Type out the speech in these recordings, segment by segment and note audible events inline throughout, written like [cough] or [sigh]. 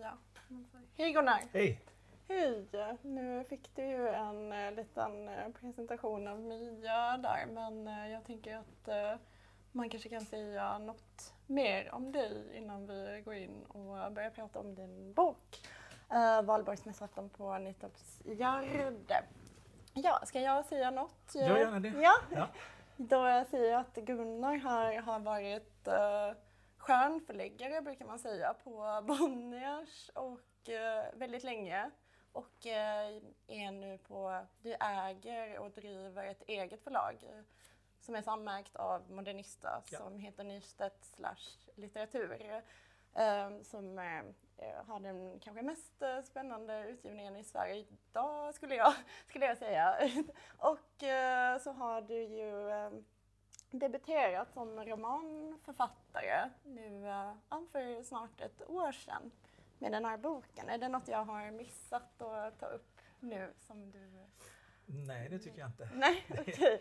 Ja. Hej Gunnar! Hej! Hej! Nu fick du ju en uh, liten uh, presentation av Mia där men uh, jag tänker att man kanske kan säga något mer om dig innan vi går in och börjar prata om din bok uh, Valborgsmässoafton på Nittorps Gärde. Ja, ska jag säga något? Gör gärna det. Ja. ja. [laughs] Då säger jag att Gunnar här har varit uh, stjärnförläggare brukar man säga på Bonniers och uh, väldigt länge. Och uh, är nu på, du äger och driver ett eget förlag som är samägt av Modernista ja. som heter Nystedt slash litteratur. Uh, som uh, har den kanske mest spännande utgivningen i Sverige idag skulle jag, [laughs] skulle jag säga. [laughs] och eh, så har du ju debuterat som romanförfattare nu för snart ett år sedan med den här boken. Är det något jag har missat att ta upp nu som du... Nej, det tycker jag inte. [laughs] Nej, okej.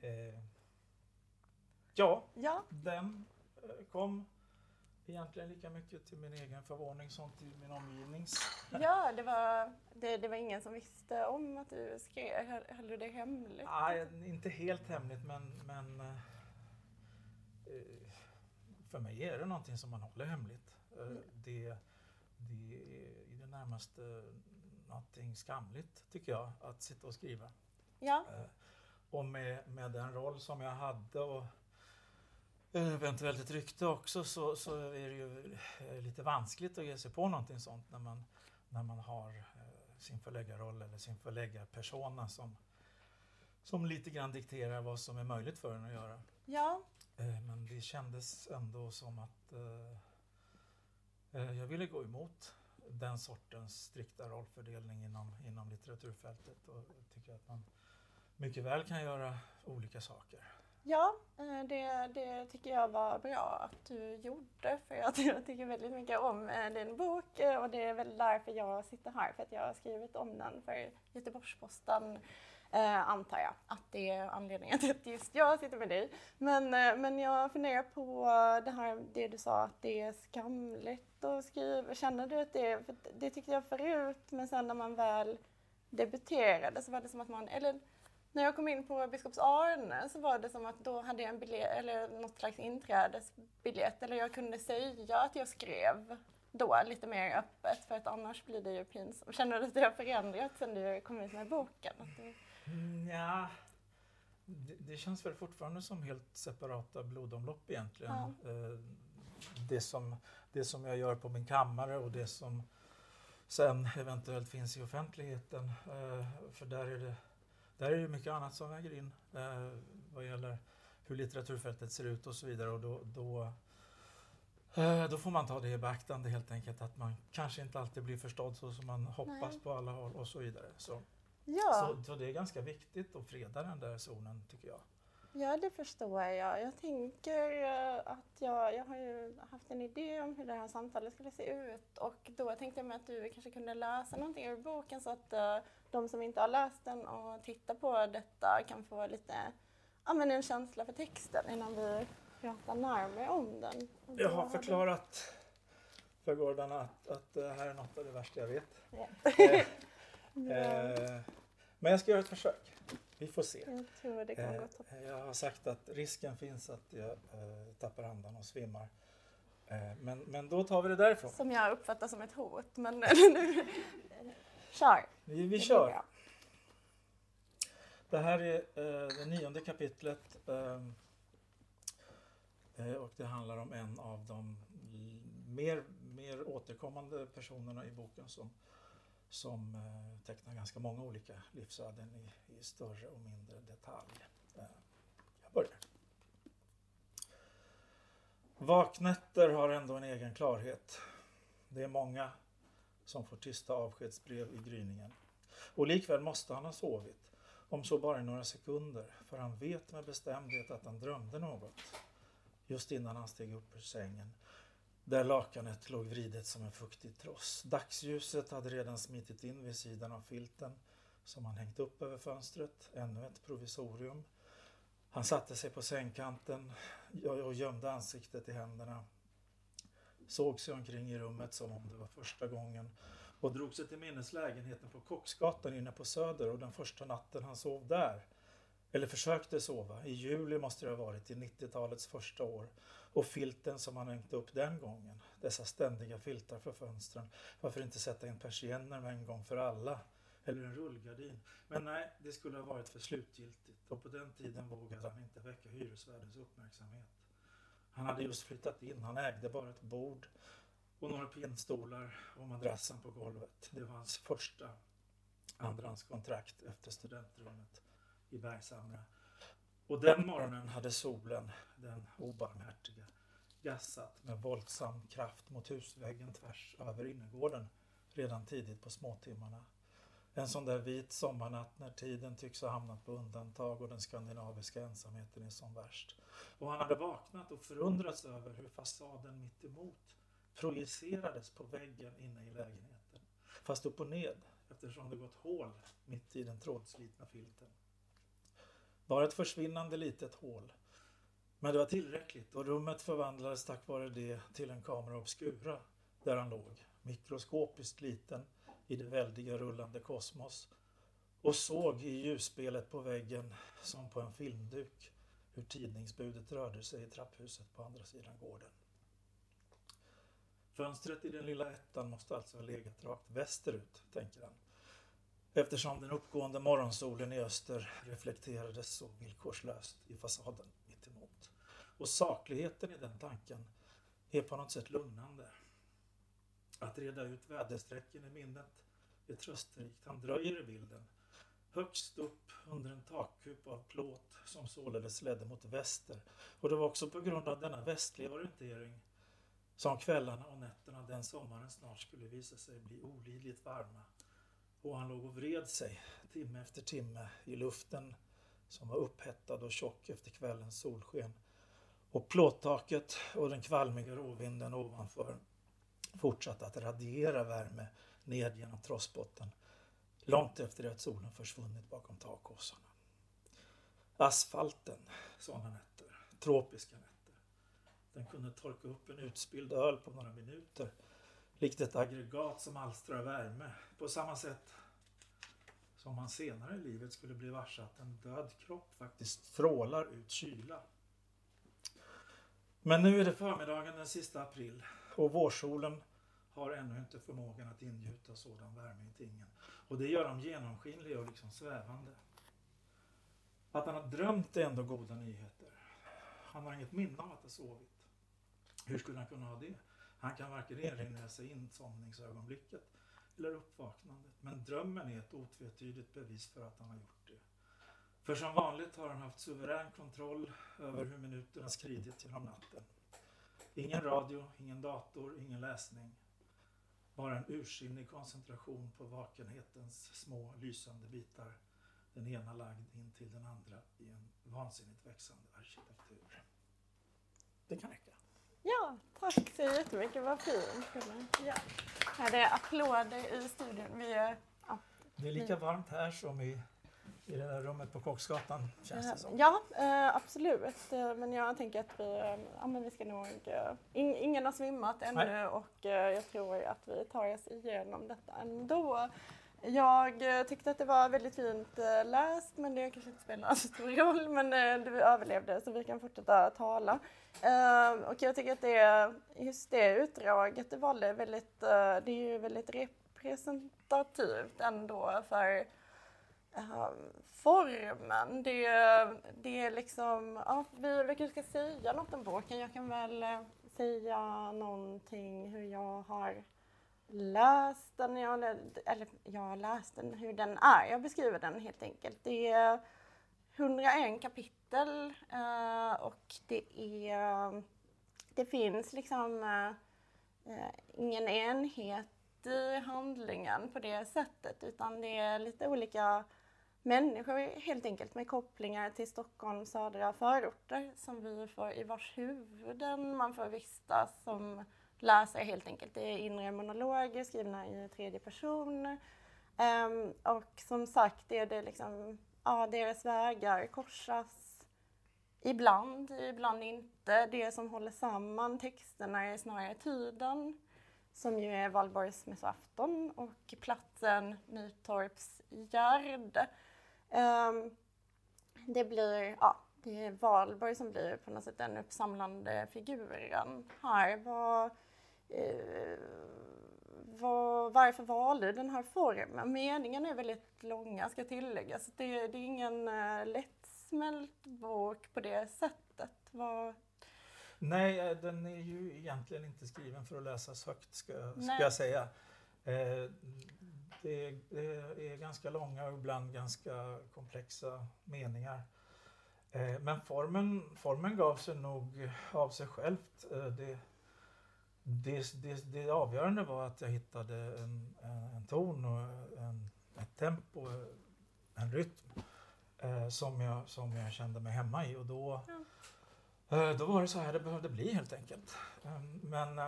Okay. [laughs] Ja, ja. den eh, kom egentligen lika mycket till min egen förvåning som till min omgivnings. Ja, det var, det, det var ingen som visste om att du skrev, höll du det hemligt? Nej, inte helt hemligt men, men eh, eh, för mig är det någonting som man håller hemligt. Mm. Det, det är i det närmaste någonting skamligt tycker jag att sitta och skriva. Ja. Och med, med den roll som jag hade och eventuellt ett rykte också så, så är det ju eh, lite vanskligt att ge sig på någonting sånt när man, när man har eh, sin förläggarroll eller sin förläggarpersona som, som lite grann dikterar vad som är möjligt för en att göra. Ja. Eh, men det kändes ändå som att jag ville gå emot den sortens strikta rollfördelning inom, inom litteraturfältet och tycker att man mycket väl kan göra olika saker. Ja, eh, det, det, tycker jag var bra att du gjorde för att jag [laughs] tycker väldigt mycket om eh, din bok eh, och det är väl därför jag sitter här för att jag har skrivit om den för Göteborgs-Posten eh, antar jag att det är anledningen till att just jag sitter med dig. Men, men jag funderar på det här det du sa att det är skamligt att skriva. Känner du att det är, för det tyckte jag förut men sen när man väl debuterade så var det som att man, eller när jag kom in på Biskops Arne så var det som att då hade jag en biljett, eller något slags inträdesbiljett, eller jag kunde säga att jag skrev då lite mer öppet för att annars blir det ju pinsamt. Känner du att det har förändrats sen du kom ut med boken? Att du... Mm, ja, det, det, känns väl fortfarande som helt separata blodomlopp egentligen. Ja. Eh, det, som, det som jag gör på min kammare och det som sen eventuellt finns i offentligheten. Eh, för där är det där är det mycket annat som väger in eh, vad gäller hur litteraturfältet ser ut och så vidare. Och då, då, eh, då får man ta det i beaktande helt enkelt att man kanske inte alltid blir förstådd så som man hoppas Nej. på alla håll och så vidare. Så, ja. så, så, det är ganska viktigt att freda den där zonen tycker jag. Ja, det förstår jag. Jag tänker eh, att jag, jag har ju haft en idé om hur det här samtalet skulle se ut och då tänkte jag mig att du kanske kunde läsa någonting ur boken så att uh, de som inte har läst den och tittar på detta kan få lite, ja men en känsla för texten innan vi pratar närmare om den. Jag har förklarat för Gordon att, att det här är något av det värsta jag vet. Ja. eh, [laughs] men jag ska göra ett försök. Vi får se. Jag tror det kommer eh, Jag har sagt att risken finns att jag eh, tappar andan och svimmar. Eh, men, men då tar vi det därifrån. Som jag uppfattar som ett hot. Men [laughs] kör! Vi, vi kör. Det här är eh, det nionde kapitlet eh, eh, och det handlar om en av de mer, mer återkommande personerna i boken som som eh, tecknar ganska många olika livsöden i, i större och mindre detalj. Eh, jag börjar. Vaknätter har ändå en egen klarhet. Det är många som får tysta avskedsbrev i gryningen. Och likväl måste han ha sovit, om så bara i några sekunder, för han vet med bestämdhet att han drömde något just innan han steg upp ur sängen där lakanet låg vridet som en fuktig tross. Dagsljuset hade redan smitit in vid sidan av filten som han hängt upp över fönstret, ännu ett provisorium. Han satte sig på sängkanten och gömde ansiktet i händerna. såg sig omkring i rummet som om det var första gången och drog sig till minnes lägenheten på Kocksgatan inne på Söder och den första natten han sov där. Eller försökte sova. I juli måste det ha varit, i 90-talets första år. Och filten som han hängt upp den gången. Dessa ständiga filtar för fönstren. Varför inte sätta in persienner med en gång för alla? Eller en rullgardin. Men nej, det skulle ha varit för slutgiltigt. Och på den tiden vågade han inte väcka hyresvärdens uppmärksamhet. Han hade just flyttat in. Han ägde bara ett bord och några pinnstolar och madrassen på golvet. Det var hans första andrahandskontrakt efter studentrummet i Bergshamra. Och den morgonen hade solen, den obarmhärtiga, gassat med våldsam kraft mot husväggen tvärs över innergården redan tidigt på småtimmarna. En sån där vit sommarnatt när tiden tycks ha hamnat på undantag och den skandinaviska ensamheten är som värst. Och han hade vaknat och förundrats över hur fasaden mitt emot projicerades på väggen inne i lägenheten. Fast upp och ned eftersom det gått hål mitt i den trådslitna filten. Bara ett försvinnande litet hål. Men det var tillräckligt och rummet förvandlades tack vare det till en kamera obscura där han låg, mikroskopiskt liten i det väldiga rullande kosmos och såg i ljusspelet på väggen som på en filmduk hur tidningsbudet rörde sig i trapphuset på andra sidan gården. Fönstret i den lilla ettan måste alltså ha legat rakt västerut, tänker han. Eftersom den uppgående morgonsolen i öster reflekterades så villkorslöst i fasaden mittemot. Och sakligheten i den tanken är på något sätt lugnande. Att reda ut väderstrecken i minnet är trösterikt. Han dröjer i bilden. Högst upp under en takkup av plåt som således ledde mot väster. Och det var också på grund av denna västliga orientering som kvällarna och nätterna den sommaren snart skulle visa sig bli olidligt varma. Och han låg och vred sig timme efter timme i luften som var upphettad och tjock efter kvällens solsken. Och plåttaket och den kvalmiga råvinden ovanför fortsatte att radiera värme ned genom trossbotten långt efter det att solen försvunnit bakom takåsarna. Asfalten, sådana nätter, tropiska nätter den kunde torka upp en utspilld öl på några minuter. Likt ett aggregat som alstrar värme. På samma sätt som man senare i livet skulle bli varse att en död kropp faktiskt strålar ut kyla. Men nu är det förmiddagen den sista april och vårsolen har ännu inte förmågan att ingjuta sådan värme i tingen. Och det gör dem genomskinliga och liksom svävande. Att han har drömt är ändå goda nyheter. Han har inget minne av att ha sovit. Hur skulle han kunna ha det? Han kan varken erinra sig insomningsögonblicket eller uppvaknandet. Men drömmen är ett otvetydigt bevis för att han har gjort det. För som vanligt har han haft suverän kontroll över hur minuterna skridit genom natten. Ingen radio, ingen dator, ingen läsning. Bara en ursinnig koncentration på vakenhetens små lysande bitar. Den ena lagd in till den andra i en vansinnigt växande arkitektur. Det kan räcka. Ja, tack så jättemycket. Vad fint. Ja. Här är det applåder i studion. Vi är, ja. Det är lika varmt här som i, i det där rummet på Kocksgatan, känns det som. Ja, äh, absolut. Eh, men jag tänker att vi, eh, ja, men vi ska nog... In, ingen har svimmat ännu Nej. och jag tror att vi tar oss igenom detta ändå. Jag eh, tyckte att det var väldigt fint eh, läst men det kanske inte spelar så stor roll [laughs] men eh, du överlevde så vi kan fortsätta tala. Och jag tycker att det, just det utdraget du valde väldigt, det är ju väldigt representativt ändå för ehm, formen. Det, det är liksom, ja, vi, vi kanske ska säga något om boken. Jag kan väl säga någonting hur jag har läst den, jag, eller jag har läst den, hur den är. Jag beskriver den helt enkelt. Det är 101 kapitel eh, och det är det finns liksom eh, eh, ingen enhet i handlingen på det sättet utan det är lite olika människor helt enkelt med kopplingar till Stockholms södra förorter som vi får i vars huvuden man får vistas som läsare helt enkelt. Det är inre monologer skrivna i tredje person. Um, och som sagt är det liksom ja, deras vägar korsas ibland, ibland inte. Det som håller samman texterna är snarare tiden som ju är valborgsmässoafton och platsen Nytorps gärd. Um, det blir, ja, det är Valborg som blir på något sätt den uppsamlande figuren här. Vad, eh, vad, varför valde den här formen? Meningen är väldigt långa ska tilläggas. Det, det är ingen uh, lättsmält bok på det sättet. Vad, Nej, eh, den är ju egentligen inte skriven för att läsas högt ska, ska jag säga. Eh, det, är, det, är, ganska långa och ibland ganska komplexa meningar. Eh, men formen, formen gav sig nog av sig självt. Eh, det, det, det, det avgörande var att jag hittade en, en ton och en, ett tempo, en rytm eh, som, jag, som jag kände mig hemma i. Och då, ja Eh, då var det så här det behövde bli helt enkelt. Ehm, men eh,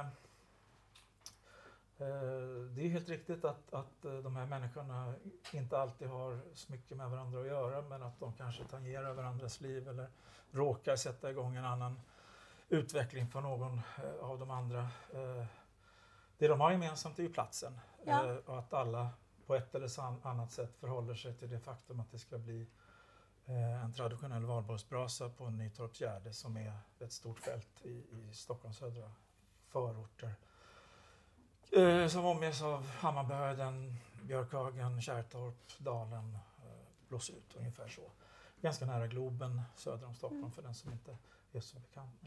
eh, det är helt riktigt att, att de här människorna inte alltid har så mycket med varandra att göra men att de kanske tangerar varandras liv eller råkar sätta igång en annan utveckling för någon av de andra. Det de har gemensamt är ju platsen ja. och att alla på ett eller annat sätt förhåller sig till det faktum att det ska bli Eh, en traditionell valborgsbrasa på Nytorps Gärde som är ett stort fält i, i Stockholms södra förorter. Eh, som omges av Hammarbyhöjden, Björkhagen, Kärrtorp, Dalen, eh, Blåsut, ungefär så. Ganska nära Globen söder om Stockholm mm. för den som inte är så bekant.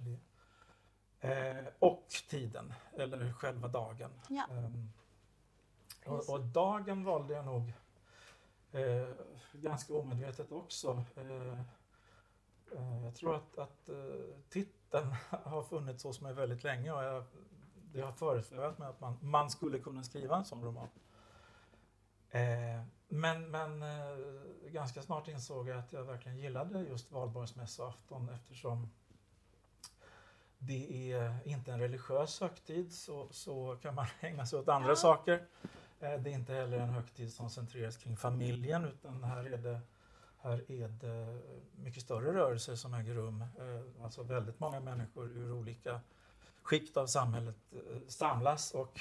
Eh, och tiden, eller själva dagen. Ja. Ehm, och, och, dagen valde jag nog Eh, ganska omedvetet också. Eh, eh, jag tror att, att eh, titeln [laughs] har funnits hos mig väldigt länge och jag, det har föresvävat mig att man, man skulle kunna skriva en sån roman. Eh, men men eh, ganska snart insåg jag att jag verkligen gillade just valborgsmässoafton eftersom det är inte en religiös högtid så, så kan man [laughs] ägna sig åt andra ja. saker. Eh, det är inte heller en högtid som centreras kring familjen utan här är det, här är det mycket större rörelser som äger rum. Eh, alltså väldigt många människor ur olika skikt av samhället eh, samlas och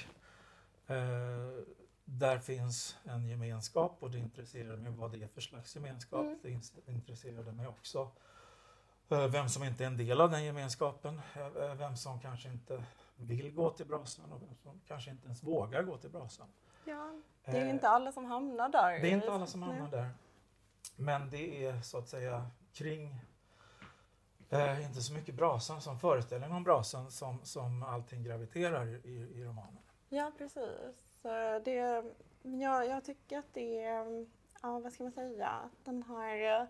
där finns en gemenskap och det intresserar mig vad det är för slags gemenskap. Mm. Det intresserade mig också vem som inte är en del av den gemenskapen, vem som kanske inte vill gå till brasan och vem som kanske inte ens vågar gå till brasan. Ja, det är ju inte alla som hamnar där. Det är inte alla som hamnar där. Men det är så att säga kring, eh, inte så mycket brasan som föreställningen om brasan som, som allting graviterar i, i romanen. Ja, precis. Det, ja, jag tycker att det är, ja vad ska man säga, den här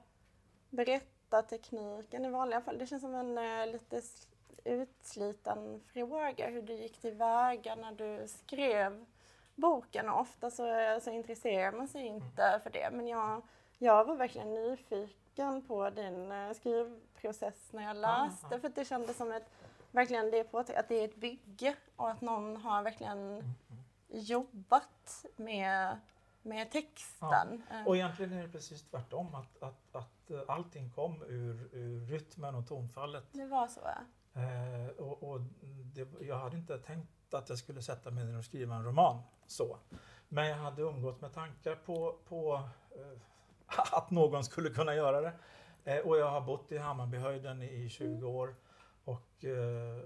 berättartekniken i vanliga fall, det känns som en uh, lite utsliten fråga hur du gick tillväga när du skrev boken och ofta så, så intresserar man sig inte mm. för det. Men jag, jag var verkligen nyfiken på din uh, skrivprocess när jag läste Aha. för det kändes som ett, verkligen det på, att det är ett bygge och att någon har verkligen mm. jobbat med, med texten. Ja. Och egentligen är det precis tvärtom, att, att, att eh, allting kom ur, ur rytmen och tonfallet. Det var så? Eh, och, och det, jag hade inte tänkt att jag skulle sätta mig ner och skriva en roman. så. Men jag hade umgått med tankar på, på eh, [laughs] att någon skulle kunna göra det. Eh, och jag har bott i Hammarbyhöjden i 20 mm. år och eh,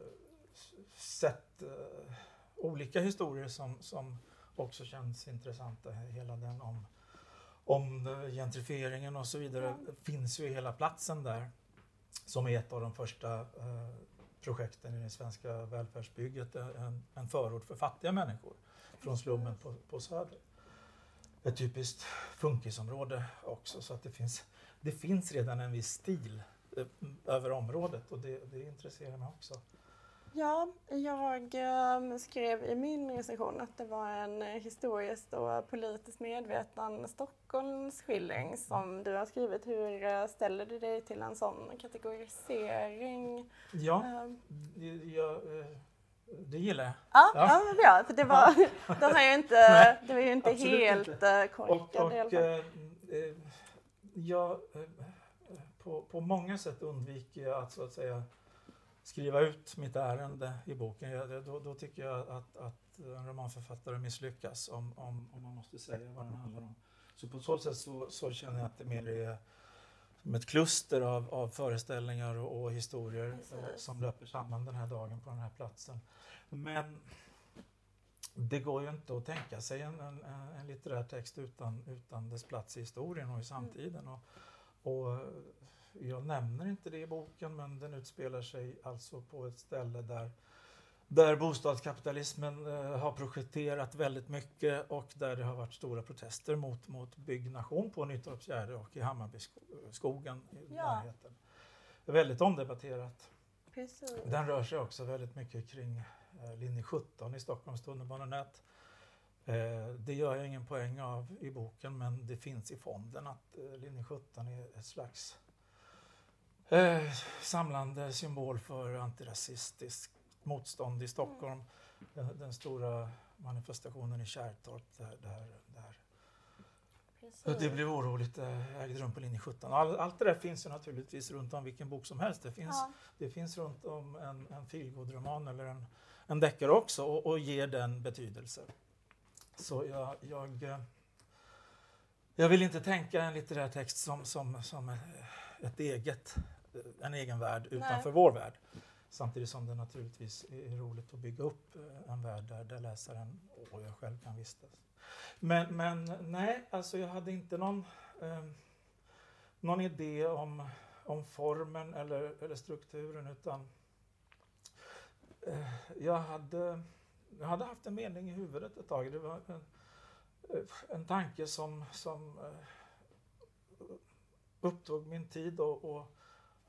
sett eh, olika historier som, som också känns intressanta. Hela den om, om gentrifieringen och så vidare ja. finns ju i hela platsen där som är ett av de första eh, projekten i det svenska välfärdsbygget en, en förort för fattiga människor från slummen på, på Söder. Ett typiskt funkisområde också så att det finns, det finns redan en viss stil eh, över området och det, det intresserar mig också. Ja, jag ehm, skrev i min recension att det var en historiskt och politiskt medveten Stockholmsskildring som du har skrivit. Hur eh, ställer du dig till en sån kategorisering? Ja, ehm. jag, eh, det gillar jag. Ja, ja. ja bra. För det var, ja. [laughs] har jag inte, Nej, det var ju inte [laughs] helt inte. Eh, korkat och, och, i alla fall. Jag på, på många sätt undviker jag att så att säga skriva ut mitt ärende i boken. Jag, då, då, tycker jag att, att en romanförfattare misslyckas om, om, om man måste säga vad den handlar om. Så på så sätt så, så känner jag att det mer är som ett kluster av, av föreställningar och, och historier eh, som löper samman den här dagen på den här platsen. Men det går ju inte att tänka sig en, en, en litterär text utan, utan dess plats i historien och i samtiden. Och, och jag nämner inte det i boken, men den utspelar sig alltså på ett ställe där, där bostadskapitalismen eh, har projekterat väldigt mycket och där det har varit stora protester mot, mot byggnation på Nyttorpsgärde och i Hammarbyskogen i ja. närheten. Väldigt omdebatterat. Precis. Den rör sig också väldigt mycket kring eh, linje 17 i Stockholms tunnelbanenät. Eh, det gör jag ingen poäng av i boken men det finns i fonden att eh, linje 17 är ett slags eh, samlande symbol för antirasistiskt motstånd i Stockholm. Den, den stora manifestationen i Kärrtorp där, där, där det blev oroligt, det ägde rum på linje 17. All, allt det där finns ju naturligtvis runt om vilken bok som helst. Det finns, ja. det finns runt om en, en feelgood-roman eller en, en deckare också och, och ger den betydelse. Så jag, jag, eh, jag vill inte tänka en litterär text som, som, som ett eget en egen värld utanför Nej. vår värld. Samtidigt som det naturligtvis är roligt att bygga upp eh, en värld där, där läsaren och jag själv kan vistas. Men, men nej, alltså jag hade inte någon, eh, någon idé om, om formen eller, eller strukturen utan eh, jag, hade, jag hade haft en mening i huvudet ett tag. Det var en, eh, en tanke som, som eh, upptog min tid och, och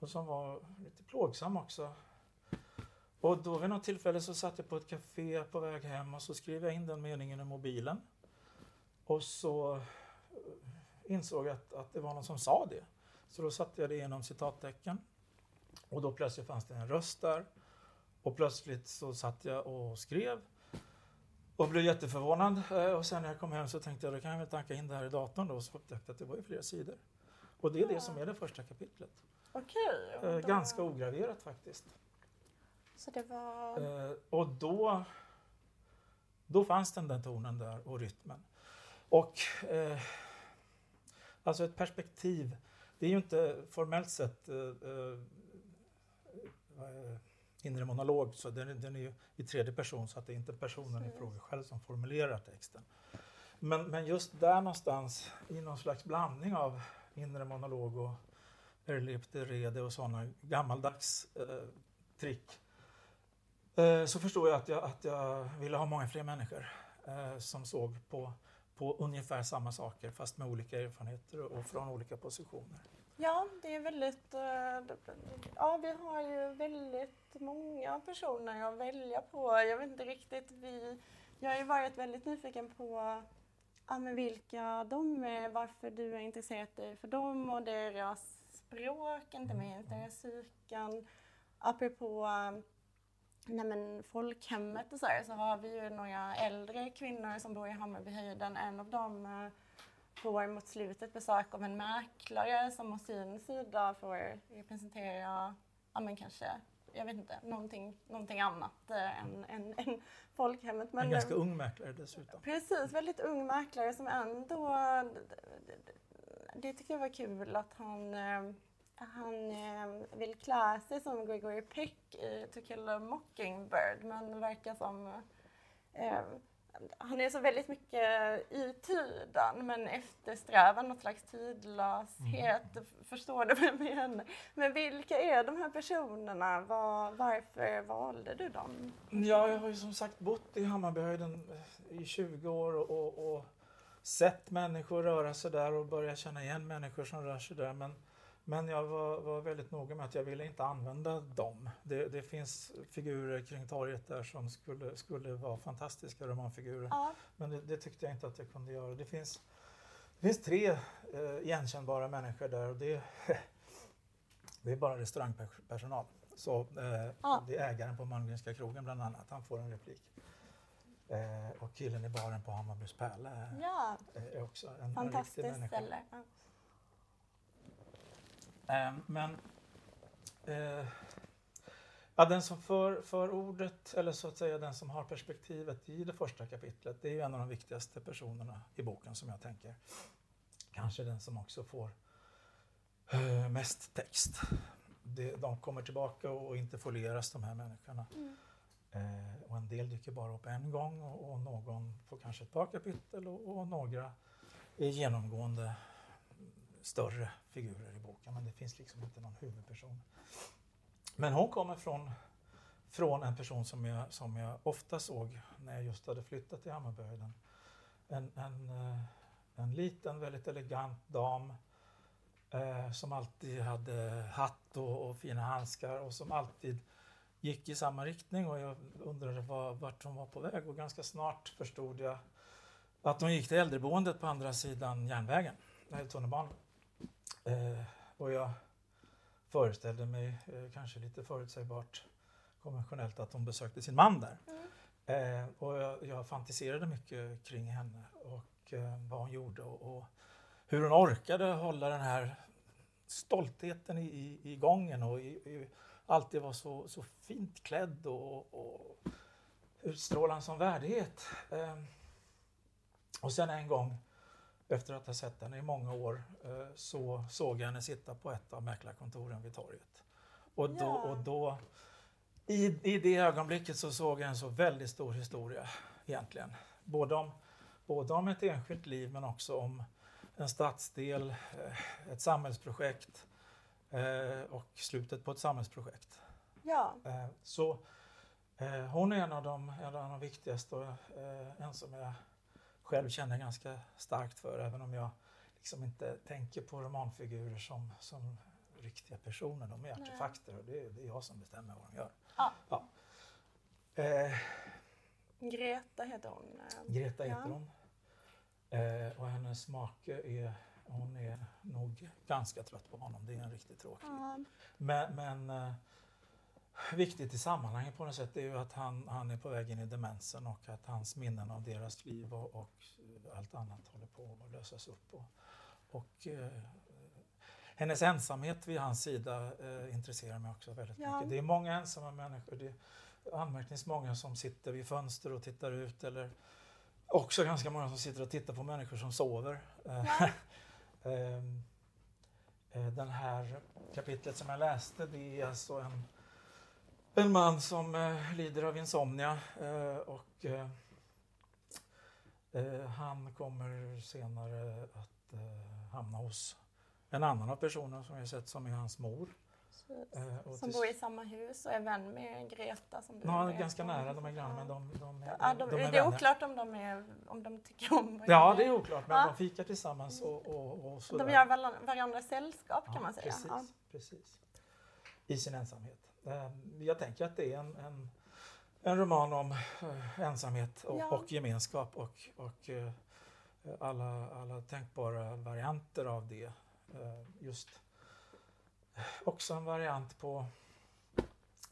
och som var lite plågsam också. Och då vid något tillfälle så satt jag på ett café på väg hem och så skrev jag in den meningen i mobilen. Och så eh, insåg jag att, att det var någon som sa det. Så då satte jag det inom citattecken. Och då plötsligt fanns det en röst där. Och plötsligt så satt jag och skrev. Och blev jätteförvånad. Eh, och sen när jag kom hem så tänkte jag, då kan jag väl tanka in det här i datorn då. Och så upptäckte jag att det var ju flera sidor. Och det är det som är det första kapitlet. Okej. Okay, då... Ganska ograverat faktiskt. Så det var... Eh, och då, då fanns den där tonen där och rytmen. Och eh, alltså ett perspektiv, det är ju inte formellt sett eh, eh, inre monolog, så den, den är ju i tredje person så att det är inte personen i fråga själv som formulerar texten. Men, men just där någonstans, i någon slags blandning av inre monolog och Erlipte Rede och sådana gammaldags eh, trick. Eh, så förstod jag att, jag att jag ville ha många fler människor eh, som såg på, på ungefär samma saker fast med olika erfarenheter och från olika positioner. Ja, det är väldigt... Eh, ja, vi har ju väldigt många personer att välja på. Jag vet inte riktigt, vi... Jag har ju varit väldigt nyfiken på ja, men vilka de är, varför du har intresserat dig för dem och deras språk, inte minst deras psyken. Apropå nej men, folkhemmet och så här, så har vi ju några äldre kvinnor som bor i Hammarbyhöjden. En av dem eh, får mot slutet besök av en mäklare som å sin sida får representera, ja men kanske, jag vet inte, någonting, någonting annat äh, än, än, [laughs] än folkhemmet. Men, en ganska ung mäklare dessutom. Precis, väldigt ung mäklare som ändå det tyckte jag var kul att han, eh, han eh, vill klä sig som Gregory Peck i To kill a Mockingbird men verkar som eh, han är så väldigt mycket i tiden men eftersträvar något slags tidlöshet. Mm. Förstår du vad jag menar? Men vilka är de här personerna? Var, varför valde du dem? Ja, jag har ju som sagt bott i Hammarbyhöjden i 20 år och, och sett människor röra sig där och börjat känna igen människor som rör sig där. Men, men jag var, var väldigt noga med att jag ville inte använda dem. Det, det finns figurer kring torget där som skulle, skulle vara fantastiska romanfigurer. Ja. Men det, det, tyckte jag inte att jag kunde göra. Det finns, det finns tre eh, igenkännbara människor där och det, [laughs] det är bara restaurangpersonal. Så, eh, ja. Det är ägaren på Malmgrenska krogen bland annat, han får en replik. Eh, och killen i baren på Hammarbys pärla ja. är också en, Fantastiskt en riktig ställe. Ja. Eh, men eh, ja, den som för, för ordet, eller så att säga den som har perspektivet i det första kapitlet, det är ju en av de viktigaste personerna i boken som jag tänker. Kanske den som också får eh, mest text. Det, de kommer tillbaka och interfolieras de här människorna. Mm. Eh, och en del dyker bara upp en gång och, och någon får kanske ett par kapitel och, och några är genomgående större figurer i boken men det finns liksom inte någon huvudperson. Men hon kommer från, från en person som jag, som jag ofta såg när jag just hade flyttat till Hammarbyhöjden. En, en, eh, en liten, väldigt elegant dam eh, som alltid hade hatt och, och, fina handskar och som alltid gick i samma riktning och jag undrade var, vart hon var på väg och ganska snart förstod jag att hon gick till äldreboendet på andra sidan järnvägen, tunnelbanan. Eh, och jag föreställde mig, eh, kanske lite förutsägbart konventionellt, att hon besökte sin man där. Mm. Eh, och jag, jag fantiserade mycket kring henne och eh, vad hon gjorde och, och, hur hon orkade hålla den här stoltheten i, i, i gången och i, i, alltid var så, så fint klädd och, och utstrålade en sån värdighet. Eh, och sen en gång efter att ha sett henne i många år eh, så såg jag henne sitta på ett av mäklarkontoren vid torget. Och då, och då i, i det ögonblicket så såg jag en så väldigt stor historia egentligen. Både om, både om ett enskilt liv men också om en stadsdel, eh, ett samhällsprojekt och slutet på ett samhällsprojekt. Ja. Så hon är en av de, en av de viktigaste och en som jag själv känner ganska starkt för, även om jag liksom inte tänker på romanfigurer som, som riktiga personer. De är artefakter och det, det, är jag som bestämmer vad de gör. Ja. ja. Eh, Greta heter hon. Greta heter ja. hon. Eh, och hennes make är, hon är nog ganska trött på honom. Det är en riktigt tråkig. Ja. Men, men eh, viktigt i sammanhanget på något sätt är ju att han, han är på väg in i demensen och att hans minnen av deras liv och, och allt annat håller på att lösas upp. Och, och eh, hennes ensamhet vid hans sida eh, intresserar mig också väldigt ja. mycket. Det är många ensamma människor. Det är anmärkningsvis många som sitter vid fönster och tittar ut eller också ganska många som sitter och tittar på människor som sover. Ja. [laughs] Ehm, eh, den här kapitlet som jag läste, det är alltså en en man som eh, lider av insomnia eh, och eh, eh han kommer senare att eh, hamna hos en annan av personerna som jag sett som är hans mor. Eh, som bor i samma hus och är vän med Greta som du Ja, ganska nära, de är grannar men de, de, ja, de, de är Det är oklart om de, är, om de tycker om varandra. Ja, det är oklart men ja. de fikar tillsammans och, och, och sådär. De gör varandra sällskap kan man säga. Precis, ja. precis. I sin ensamhet. Ehm, jag tänker att det är en, en, en roman om eh, ensamhet och, ja. och gemenskap och, och eh, alla, alla tänkbara varianter av det. Just också en variant på,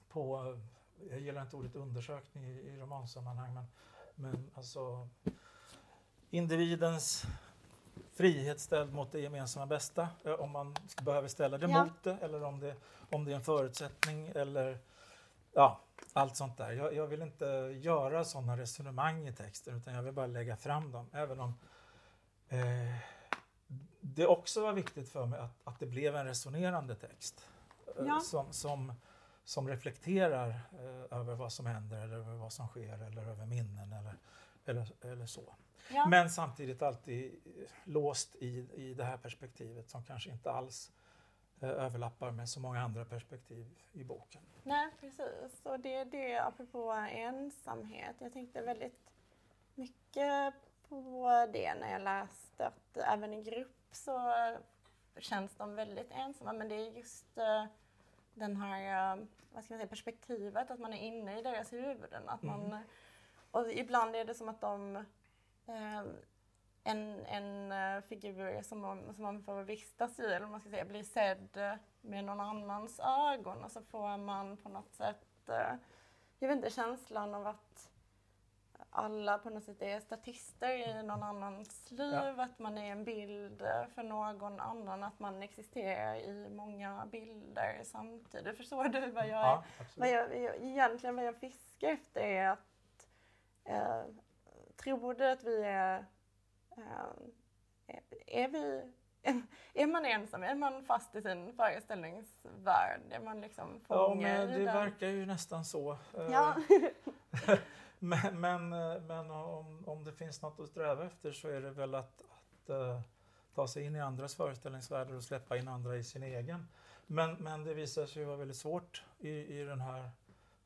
på jag gillar inte ordet undersökning i, i romansammanhang, men, men alltså individens frihet ställd mot det gemensamma bästa, eh, om man behöver ställa det ja. mot det eller om det, om det är en förutsättning eller ja, allt sånt där. Jag, jag vill inte göra sådana resonemang i texten utan jag vill bara lägga fram dem, även om eh, det också var viktigt för mig att, att det blev en resonerande text eh, ja. som, som, som reflekterar eh, över vad som händer eller över vad som sker eller över minnen eller, eller, eller så. Ja. Men samtidigt alltid låst i, i det här perspektivet som kanske inte alls eh, överlappar med så många andra perspektiv i boken. Nej, precis. Och det är det apropå ensamhet. Jag tänkte väldigt mycket på det när jag läste att även i grupp så känns de väldigt ensamma. Men det är just uh, den här, uh, vad ska man säga, perspektivet att man är inne i deras huvuden. Att man, mm. Och ibland är det som att de Ehm, en, en figur som man, som man får vistas i, eller man ska säga, blir sedd med någon annans ögon och så får man på något sätt, jag vet inte, känslan av att alla på något sätt är statister i någon annans liv, ja. att man är en bild för någon annan, att man existerar i många bilder samtidigt. Förstår du vad jag, ja, vad jag, egentligen vad jag fiskar efter är att eh, tror du att vi är, eh, är vi [laughs] är man ensam? Är man fast i sin föreställningsvärld? Är man liksom Ja, men det verkar ju nästan så. Ja. [laughs] [laughs] men men, men om, om det finns något att sträva efter så är det väl att, att uh, ta sig in i andras föreställningsvärldar och släppa in andra i sin egen. Men, men det visar sig vara väldigt svårt i, i den här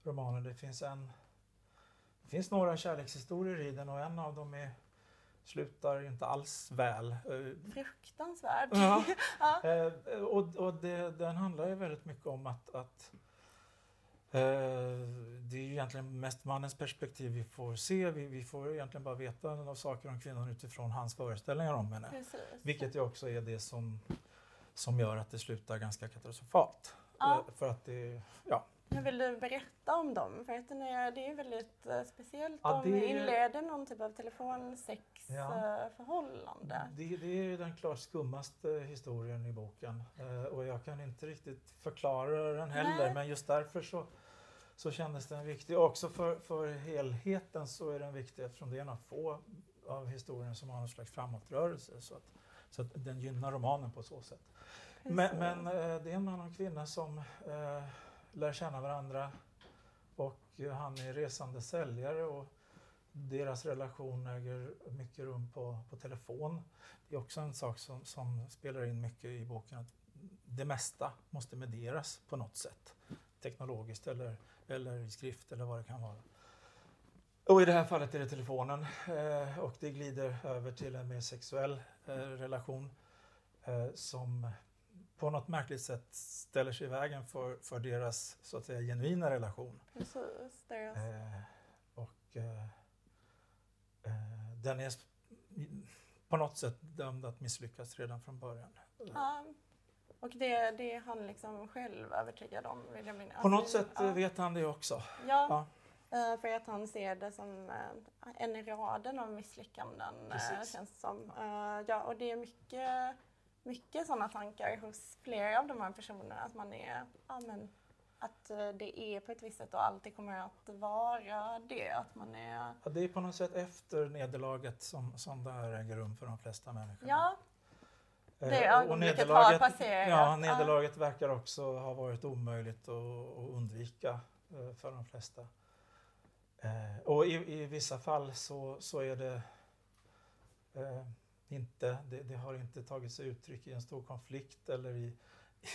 romanen. Det finns, en, det finns några kärlekshistorier i den och en av dem är slutar inte alls väl. Eh, Fruktansvärt. Ja. [laughs] ja. Eh, och, och det, den handlar ju väldigt mycket om att, att eh, det är ju egentligen mest mannens perspektiv vi får se. Vi, vi får egentligen bara veta några saker om kvinnan utifrån hans föreställningar om henne. Precis. Vilket ju också är det som, som gör att det slutar ganska katastrofalt. Ja. För att det, ja, hur vill du berätta om dem? För att det är väldigt uh, speciellt. Ja, De det... inleder någon typ av telefonsexförhållande. Ja. Det, det, är den klart skummaste historien i boken. Och jag kan inte riktigt förklara den heller. Nej. Men just därför så, så kändes den viktig. Också för, för helheten så är den viktig eftersom det är en av få av historien som har någon slags framåtrörelse. Så att, så att den gynnar romanen på så sätt. Men, men uh, det är en man och en kvinna som lär känna varandra och han är resande säljare och deras relation äger mycket rum på, på telefon. Det är också en sak som, som spelar in mycket i boken. att Det mesta måste medieras på något sätt. Teknologiskt eller, eller i skrift eller vad det kan vara. Och i det här fallet är det telefonen eh, och det glider över till en mer sexuell eh, relation eh, som på något märkligt sätt ställer sig i vägen för, för deras så att säga genuina relation. Precis, deras... Och den är på något sätt dömd att misslyckas redan från början. Ja. Och det, det är han liksom själv övertygad om, vill jag minnas. På något sätt ja. vet han det också. Ja, ja. Uh, för att han ser det som uh, en i raden av misslyckanden, uh, känns det som. ja, och det är mycket mycket sådana tankar hos flera av de här personerna. Att man är, ja men, att eh, det är på ett visst sätt och alltid kommer att vara det. Att man är... Ja, det är på något sätt efter nederlaget som, som det här äger rum för de flesta människor. Ja, eh, det ögonblicket har passerat. Ja, nederlaget ja. verkar också ha varit omöjligt att, att undvika eh, för de flesta. Och i, i vissa fall så, så är det inte, det, det, har inte tagit sig uttryck i en stor konflikt eller i,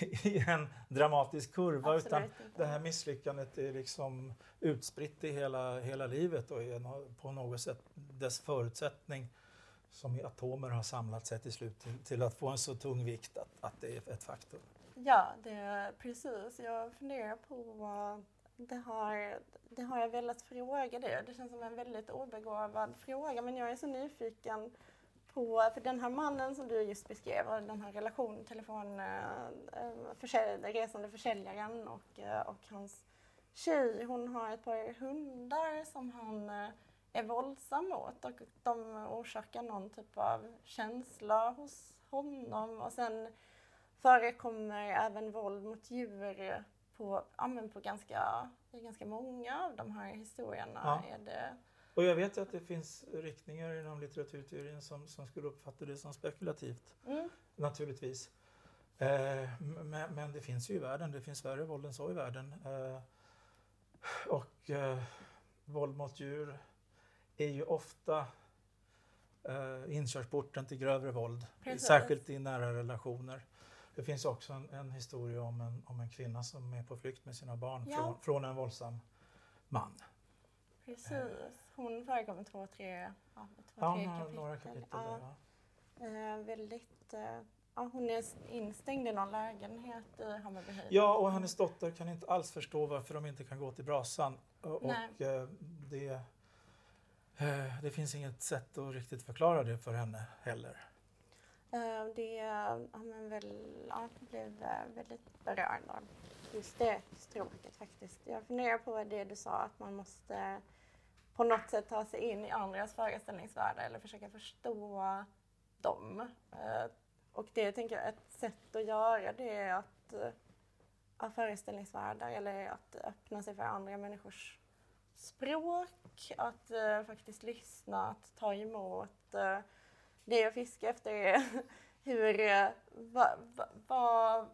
[laughs] i en dramatisk kurva Absolut utan inte. det här misslyckandet är liksom utspritt i hela, hela livet och är på något sätt dess förutsättning som i atomer har samlat sig till slut till, till att få en så tung vikt att, att det är ett faktum. Ja, det, precis. Jag funderar på det har, det har jag velat fråga dig. Det känns som en väldigt obegåvad fråga men jag är så nyfiken på, för den här mannen som du just beskrev, den här relationen, telefon, eh, försälj, resande försäljaren och, eh, och hans tjej, hon har ett par hundar som han eh, är våldsam mot och de orsakar någon typ av känsla hos honom och sen förekommer även våld mot djur på, ja, på ganska, ganska många av de här historierna. Ja. Är det, och jag vet att det finns riktningar inom litteraturteorin som, som skulle uppfatta det som spekulativt. Mm. Naturligtvis. Eh, men, men, det finns ju i världen, det finns värre våld än så i världen. Eh, och eh, våld mot djur är ju ofta eh, inkörsporten till grövre våld, Precis. särskilt i nära relationer. Det finns också en, en, historia om en, om en kvinna som är på flykt med sina barn ja. från, från en våldsam man. Precis. Hon förekommer två, tre, ja, två, ja, tre kapitel. några kapitel. Ja. Där, eh, väldigt, eh, ja, hon är instängd i någon lägenhet i Hammarbyhöjden. Ja, och hennes dotter kan inte alls förstå varför de inte kan gå till brasan. Och, och eh, det, Eh, det finns inget sätt att riktigt förklara det för henne heller. Eh, det ja, men väl, ja, blev eh, väldigt berörd av just det stråket faktiskt. Jag funderar på det du sa att man måste på något sätt ta sig in i andras föreställningsvärldar eller försöka förstå dem. Och det tänker jag, ett sätt att göra det är att ha föreställningsvärldar eller att öppna sig för andra människors språk, att eh, faktiskt lyssna, att ta emot. Eh, det jag fiskar efter är [laughs] hur, eh, vad va, va,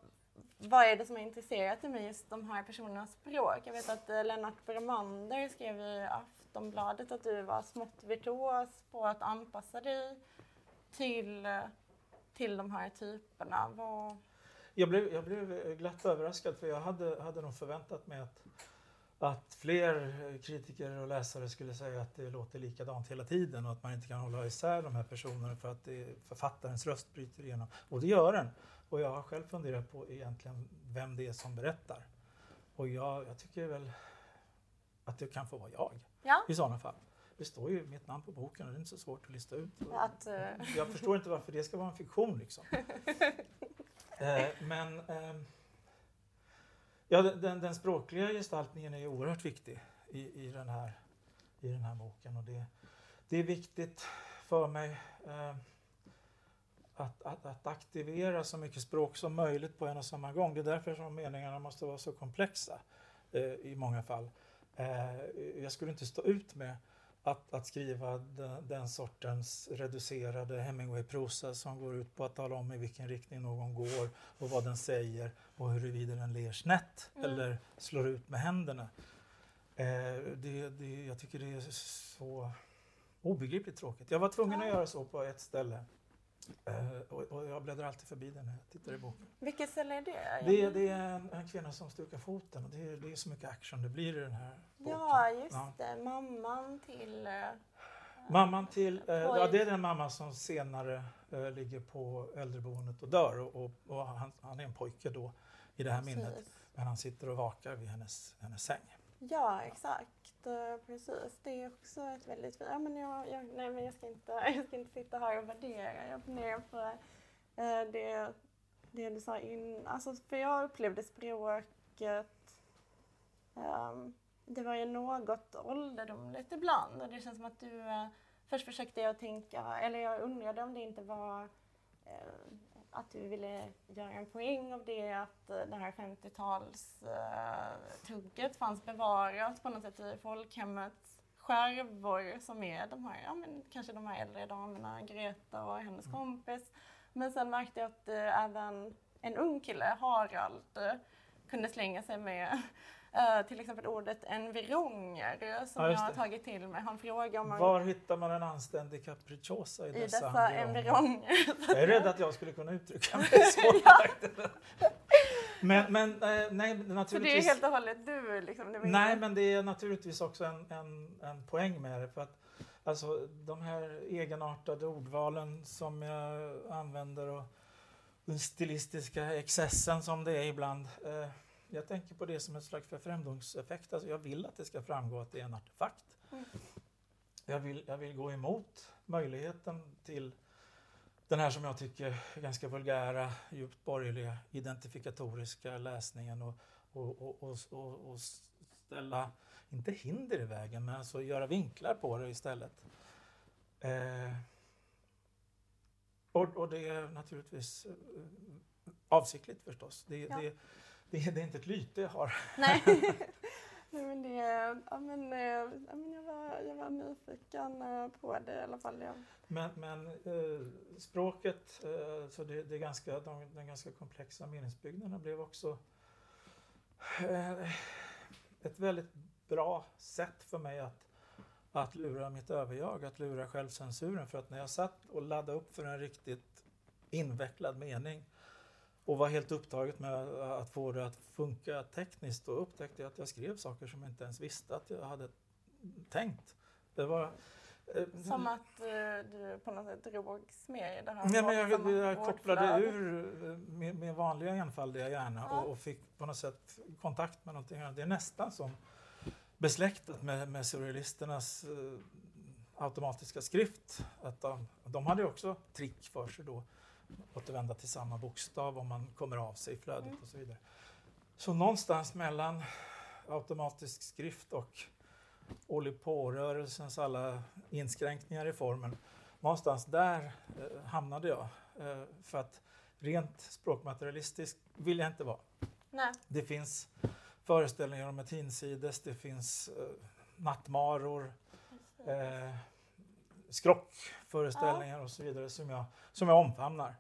va är det som är intresserat i mig just de här personernas språk? Jag vet att eh, Lennart Bromander skrev i Aftonbladet att du var smått virtuos på att anpassa dig till, eh, till de här typerna. Vad... Jag, blev, jag blev glatt överraskad för jag hade, hade nog förväntat mig att att fler kritiker och läsare skulle säga att det låter likadant hela tiden och att man inte kan hålla isär de här personerna för att det, författarens röst bryter igenom. Och det gör den. Och jag har själv funderat på egentligen vem det är som berättar. Och jag, jag tycker väl att det kan få vara jag ja. i sådana fall. Det står ju mitt namn på boken och det är inte så svårt att lista ut. Att, uh... Jag förstår inte varför det ska vara en fiktion liksom. [laughs] eh, men eh, Ja, den, den, språkliga gestaltningen är oerhört viktig i, i, den, här, i den här boken. Och det, det är viktigt för mig eh, att, att, att, aktivera så mycket språk som möjligt på en och samma gång. Det är därför som meningarna måste vara så komplexa eh, i många fall. Eh, jag skulle inte stå ut med att, att skriva den, den, sortens reducerade Hemingway-prosa som går ut på att tala om i vilken riktning någon går och vad den säger och huruvida den ler snett mm. eller slår ut med händerna. Eh, det, det, jag tycker det är så obegripligt tråkigt. Jag var tvungen att göra så på ett ställe. Uh, och, och, jag bläddrar alltid förbi den när jag tittar i boken. Vilket ställe är det? Det, det är en, en, kvinna som stukar foten och det är, det är så mycket action det blir i den här boken. Ja, just ja. det. Mamman till... Uh, mamman till... Uh, ja, det är den mamma som senare ligger på äldreboendet och dör och, och, och han, han, är en pojke då i det här Precis. minnet. Men han sitter och vakar vid hennes, hennes säng. Ja, exakt. Eh, precis. Det är också ett väldigt fint... Ja, men jag, jag, nej, men jag ska, inte, [laughs] jag ska inte sitta här och värdera. Jag funderar på eh, det, det du sa innan. Alltså, för jag upplevde språket... Um, det var ju något ålderdomligt ibland. Och det känns som att du... Uh, först försökte jag tänka, eller jag undrade om det inte var uh, att du ville göra en poäng av det, att eh, det här 50-talstugget uh, fanns bevarat på något sätt i folkhemmets skärvor som är de här, ja men kanske de här äldre damerna, Greta och hennes mm. kompis. Men sen märkte jag att uh, även en ung kille, Harald, uh, kunde slänga sig med Uh, till exempel ordet environger som ja, jag har tagit till mig. Han frågar om man... Var hittar man en anständig capricciosa i, i dessa, dessa environger? [laughs] jag är rädd att jag skulle kunna uttrycka [laughs] mig så. [laughs] men, men eh, nej, naturligtvis... Så det är helt och hållet du? Liksom, nej, men det är naturligtvis också en, en, en poäng med det. För att, alltså, de här egenartade ordvalen som jag använder och den stilistiska excessen som det är ibland. Eh, jag tänker på det som en slags förfrämlingseffekt. Alltså jag vill att det ska framgå att det är en artefakt. Mm. Jag, vill, jag vill gå emot möjligheten till den här som jag tycker ganska vulgära, djupt borgerliga, identifikatoriska läsningen och, och, och, och, och ställa, inte hinder i vägen, men alltså göra vinklar på det istället. Eh, och, och, det är naturligtvis eh, avsiktligt förstås. Det, ja. det, det, det är inte ett lyte jag har. [laughs] Nej. [laughs] Nej men det, ja, men, eh, ja, men jag, var, jag var nyfiken eh, på det i alla fall. Ja. Men, men eh, språket, eh, så det, det, är ganska, de, den ganska komplexa meningsbyggnaderna blev också eh, ett väldigt bra sätt för mig att, att lura mitt överjag, att lura självcensuren. För att när jag satt och laddade upp för en riktigt invecklad mening och var helt upptaget med att få det att funka tekniskt och upptäckte jag att jag skrev saker som jag inte ens visste att jag hade tänkt. Det var, eh, som att uh, du på något sätt drogs med i det här? Ja, men jag, jag kopplade ur eh, med, med vanliga enfaldiga hjärna ja. och, och, fick på något sätt kontakt med någonting annat. Det är nästan som besläktat med, med surrealisternas uh, automatiska skrift. Att de, de hade också trick för sig då återvända till samma bokstav om man kommer av sig i flödet mm. och så vidare. Så någonstans mellan automatisk skrift och håller på-rörelsens alla inskränkningar i formen. Någonstans där eh, hamnade jag. Eh, för att rent språkmaterialistisk vill jag inte vara. Nej. Det finns föreställningar om ett hinsides, det finns eh, nattmaror, eh, skrockföreställningar och så vidare som jag, som jag omfamnar.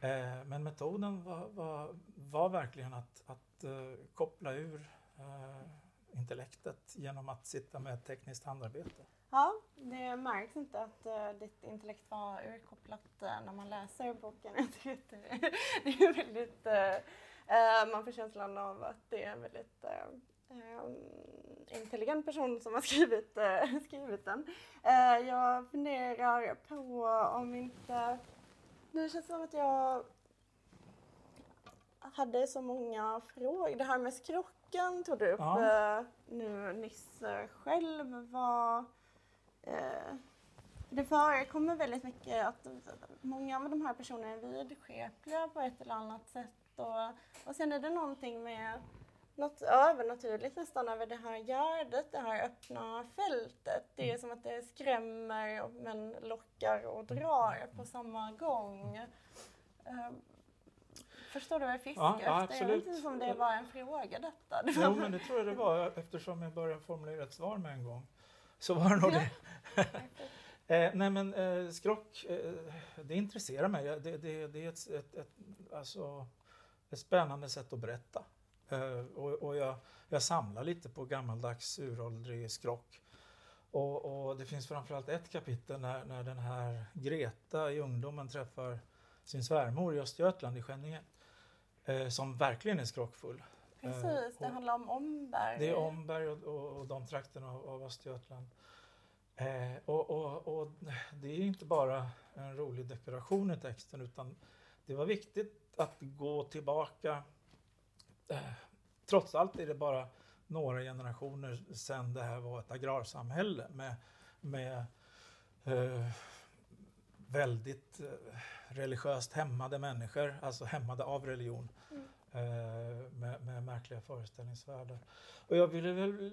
Eh, men metoden var, var, var verkligen att, att eh, koppla ur eh, intellektet genom att sitta med ett tekniskt handarbete. Ja, det märks inte att uh, ditt intellekt var urkopplat eh, när man läser boken. [laughs] det är väldigt, eh, man får känslan av att det är väldigt um, intelligent person som har skrivit, [laughs] skrivit den. jag funderar på om inte det känns som att jag hade så många frågor. Det här med skrocken tog du upp ja. eh, nu nyss själv. Var, det förekommer väldigt mycket att många av de här personerna är vidskepliga på ett eller annat sätt. Och, och sen är det någonting med något övernaturligt nästan över det här gärdet, det här öppna fältet. Det är mm. som att det skrämmer men lockar och drar på samma gång. Uh, förstår du vad jag fiskar ja, ja, absolut. Det är inte som det var en fråga detta. Det jo, men det tror jag det var eftersom jag började formulera ett svar med en gång. Så var det nog det. [laughs] eh, nej men eh, skrock, eh, det intresserar mig. Det, det, det är ett, ett, ett, alltså, ett spännande sätt att berätta. Uh, och, och jag, jag, samlar lite på gammaldags uråldrig skrock. Och, och, det finns framförallt ett kapitel när, när den här Greta i ungdomen träffar sin svärmor i Östergötland, i Skänninge, uh, som verkligen är skrockfull. Precis, det handlar om Omberg. Det är Omberg och, och, och de trakterna av, av Östergötland. och, och, det är inte bara en rolig dekoration i texten utan det var viktigt att gå tillbaka eh, trots allt är det bara några generationer sedan det här var ett agrarsamhälle med, med eh, väldigt eh, religiöst hämmade människor, alltså hämmade av religion. Mm. Eh, med, med, märkliga föreställningsvärldar. Och jag ville väl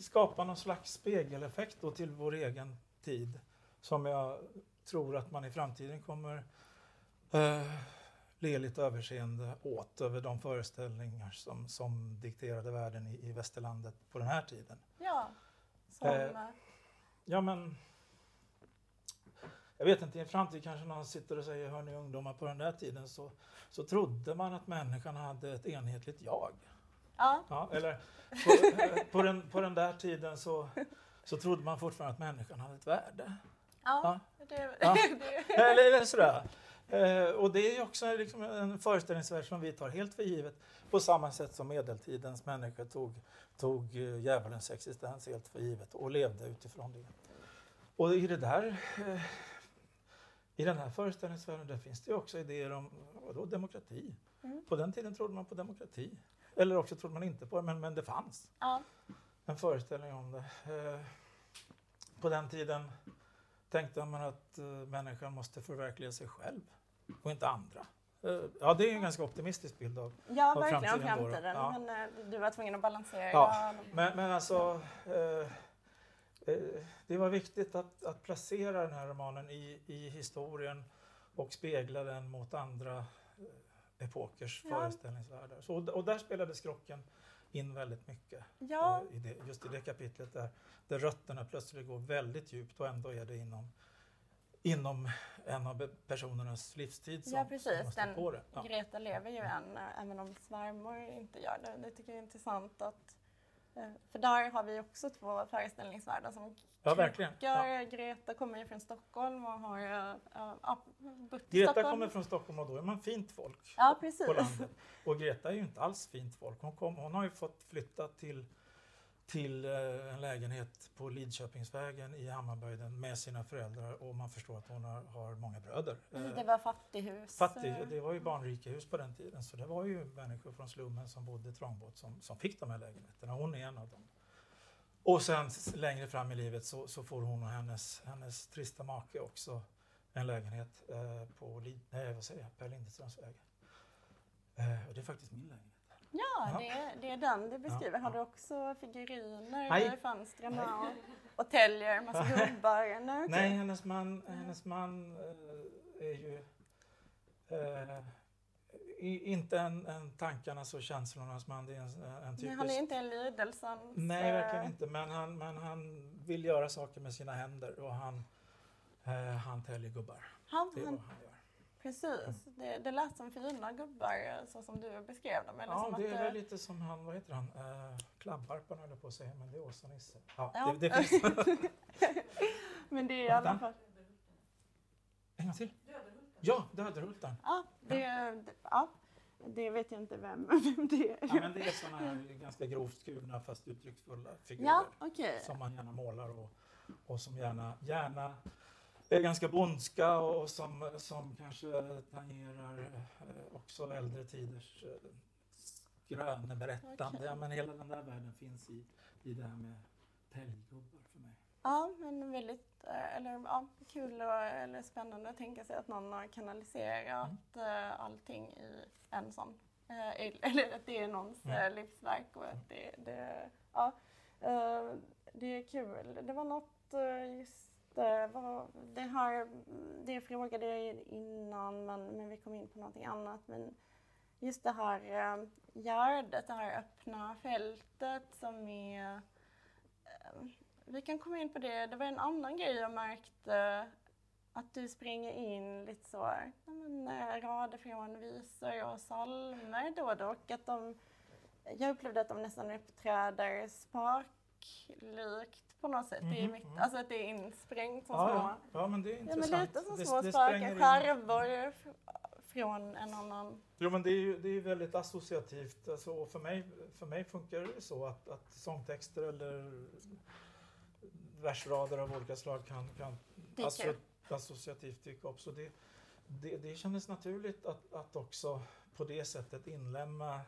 skapa någon slags spegeleffekt då till vår egen tid som jag tror att man i framtiden kommer eh, le lite överseende åt över de föreställningar som, som dikterade världen i, i västerlandet på den här tiden. Ja, som... Eh, ja men... Jag vet inte, i en framtid kanske någon sitter och säger, hörni ungdomar, på den där tiden så, så trodde man att människan hade ett enhetligt jag. Ja. ja eller på, eh, [laughs] på, den, på den där tiden så, så trodde man fortfarande att människan hade ett värde. Ja, ja. Det, ja. [laughs] det. Eller, eller sådär. Eh, och det är också liksom en föreställningsvärld som vi tar helt för givet på samma sätt som medeltidens människor tog, tog uh, djävulens existens helt för givet och levde utifrån det. Och i det där eh, i den här föreställningsvärlden där finns det också idéer om vadå, demokrati. Mm. På den tiden trodde man på demokrati. Eller också trodde man inte på det, men, men det fanns ja. en föreställning om det. Eh, på den tiden tänkte man att uh, människan måste förverkliga sig själv och inte andra. Uh, ja, det är en ganska optimistisk bild av, ja, av verkligen, framtiden. framtiden ja. Men uh, du var tvungen att balansera. Ja, men, men alltså det var viktigt att, att, placera den här romanen i, i historien och spegla den mot andra epokers ja. föreställningsvärldar. Så, och där spelade skrocken in väldigt mycket. Ja. I det, just i det kapitlet där, där rötterna plötsligt går väldigt djupt och ändå är det inom, inom en av personernas livstid som, ja, precis. Den, på det. Ja. Greta lever ju än, även om svärmor inte gör det. Det tycker jag är intressant att Eh, för där har vi också två föreställningsvärldar som ja, verkligen. Ja. Greta kommer ju från Stockholm och har uh, uh, bott Greta Stockholm. kommer från Stockholm och då är man fint folk ja, precis. på landet. Och Greta är ju inte alls fint folk. Hon, kom, hon har ju fått flytta till till eh, en lägenhet på Lidköpingsvägen i Hammarbyden med sina föräldrar och man förstår att hon har, har många bröder. Mm, det var fattighus? Fattig, det var ju barnrikehus på den tiden så det var ju människor från slummen som bodde trångbott som, som fick de här lägenheterna. Hon är en av dem. Och sen längre fram i livet så, så får hon och hennes, hennes trista make också en lägenhet eh, på Lid, nej, vad säger jag, Per Lindströms väg. Eh, och det är faktiskt min lägenhet. Ja. Det, är, det är den du beskriver. Har du också figuriner Nej. i fönstren och, och täljer massa [laughs] gubbar? Nej. Nej, hennes man, hennes man eh, är ju i, inte en, en tankarnas och känslornas man. Det är en, en typisk... han är inte en lidelsens... Nej, verkligen eh, inte. Men han, men han vill göra saker med sina händer och han, eh, han täljer gubbar. Han, Det är han, vad han gör. Precis. Det, det lät som fina gubbar så som du beskrev dem. Eller Ja, som det att, är väl lite som han, vad heter han, eh, Klabbarpan höll jag på att säga, men det är Åsa-Nisse. Ja, Ja. Det, det finns. [laughs] Men det är i alla fall... en gång till. Ja, Döderhultan. Ja, det, det, ja, det vet jag inte vem, [laughs] vem det är. Ja, men det är sådana här ganska grovt skurna fast uttrycksfulla figurer. Ja, okej. som man gärna målar och, och som gärna, gärna är ganska bondska och som, som kanske tangerar eh, också äldre tiders eh, skröneberättande. Okej. Ja, men hela den där världen finns i, i det här med täljgubbar för mig. Ja, men väldigt eh, eller, ja, kul och eller spännande att tänka sig att någon har kanaliserat eh, allting i en sån. Eh, el- [laughs] eller att det är någons Mm. eh, livsverk och att det, det, ja, eh, det är kul. Det var något eh, just Eh, det, var, det här, det frågade jag innan men, men vi kom in på någonting annat. Men just det här eh, Gärdet, det här öppna fältet som är eh, vi kan komma in på det. Det var en annan grej jag märkte. Att du springer in lite så, men, eh, rader från visor och psalmer då och då. Och att de, jag upplevde att de nästan uppträder spaklikt på något sätt. Det är Mhm, mitt, mm. alltså att det är insprängt som Ja, små, ja. men det är ja, men intressant. lite som små in- skärvor från en annan. Jo, men det är ju det är väldigt associativt. Alltså, för, mig, för mig funkar det så att, att sångtexter eller versrader av olika slag kan, kan asso, associativt dyka upp. Så det, det, det kändes naturligt att, att också på det sättet inlämna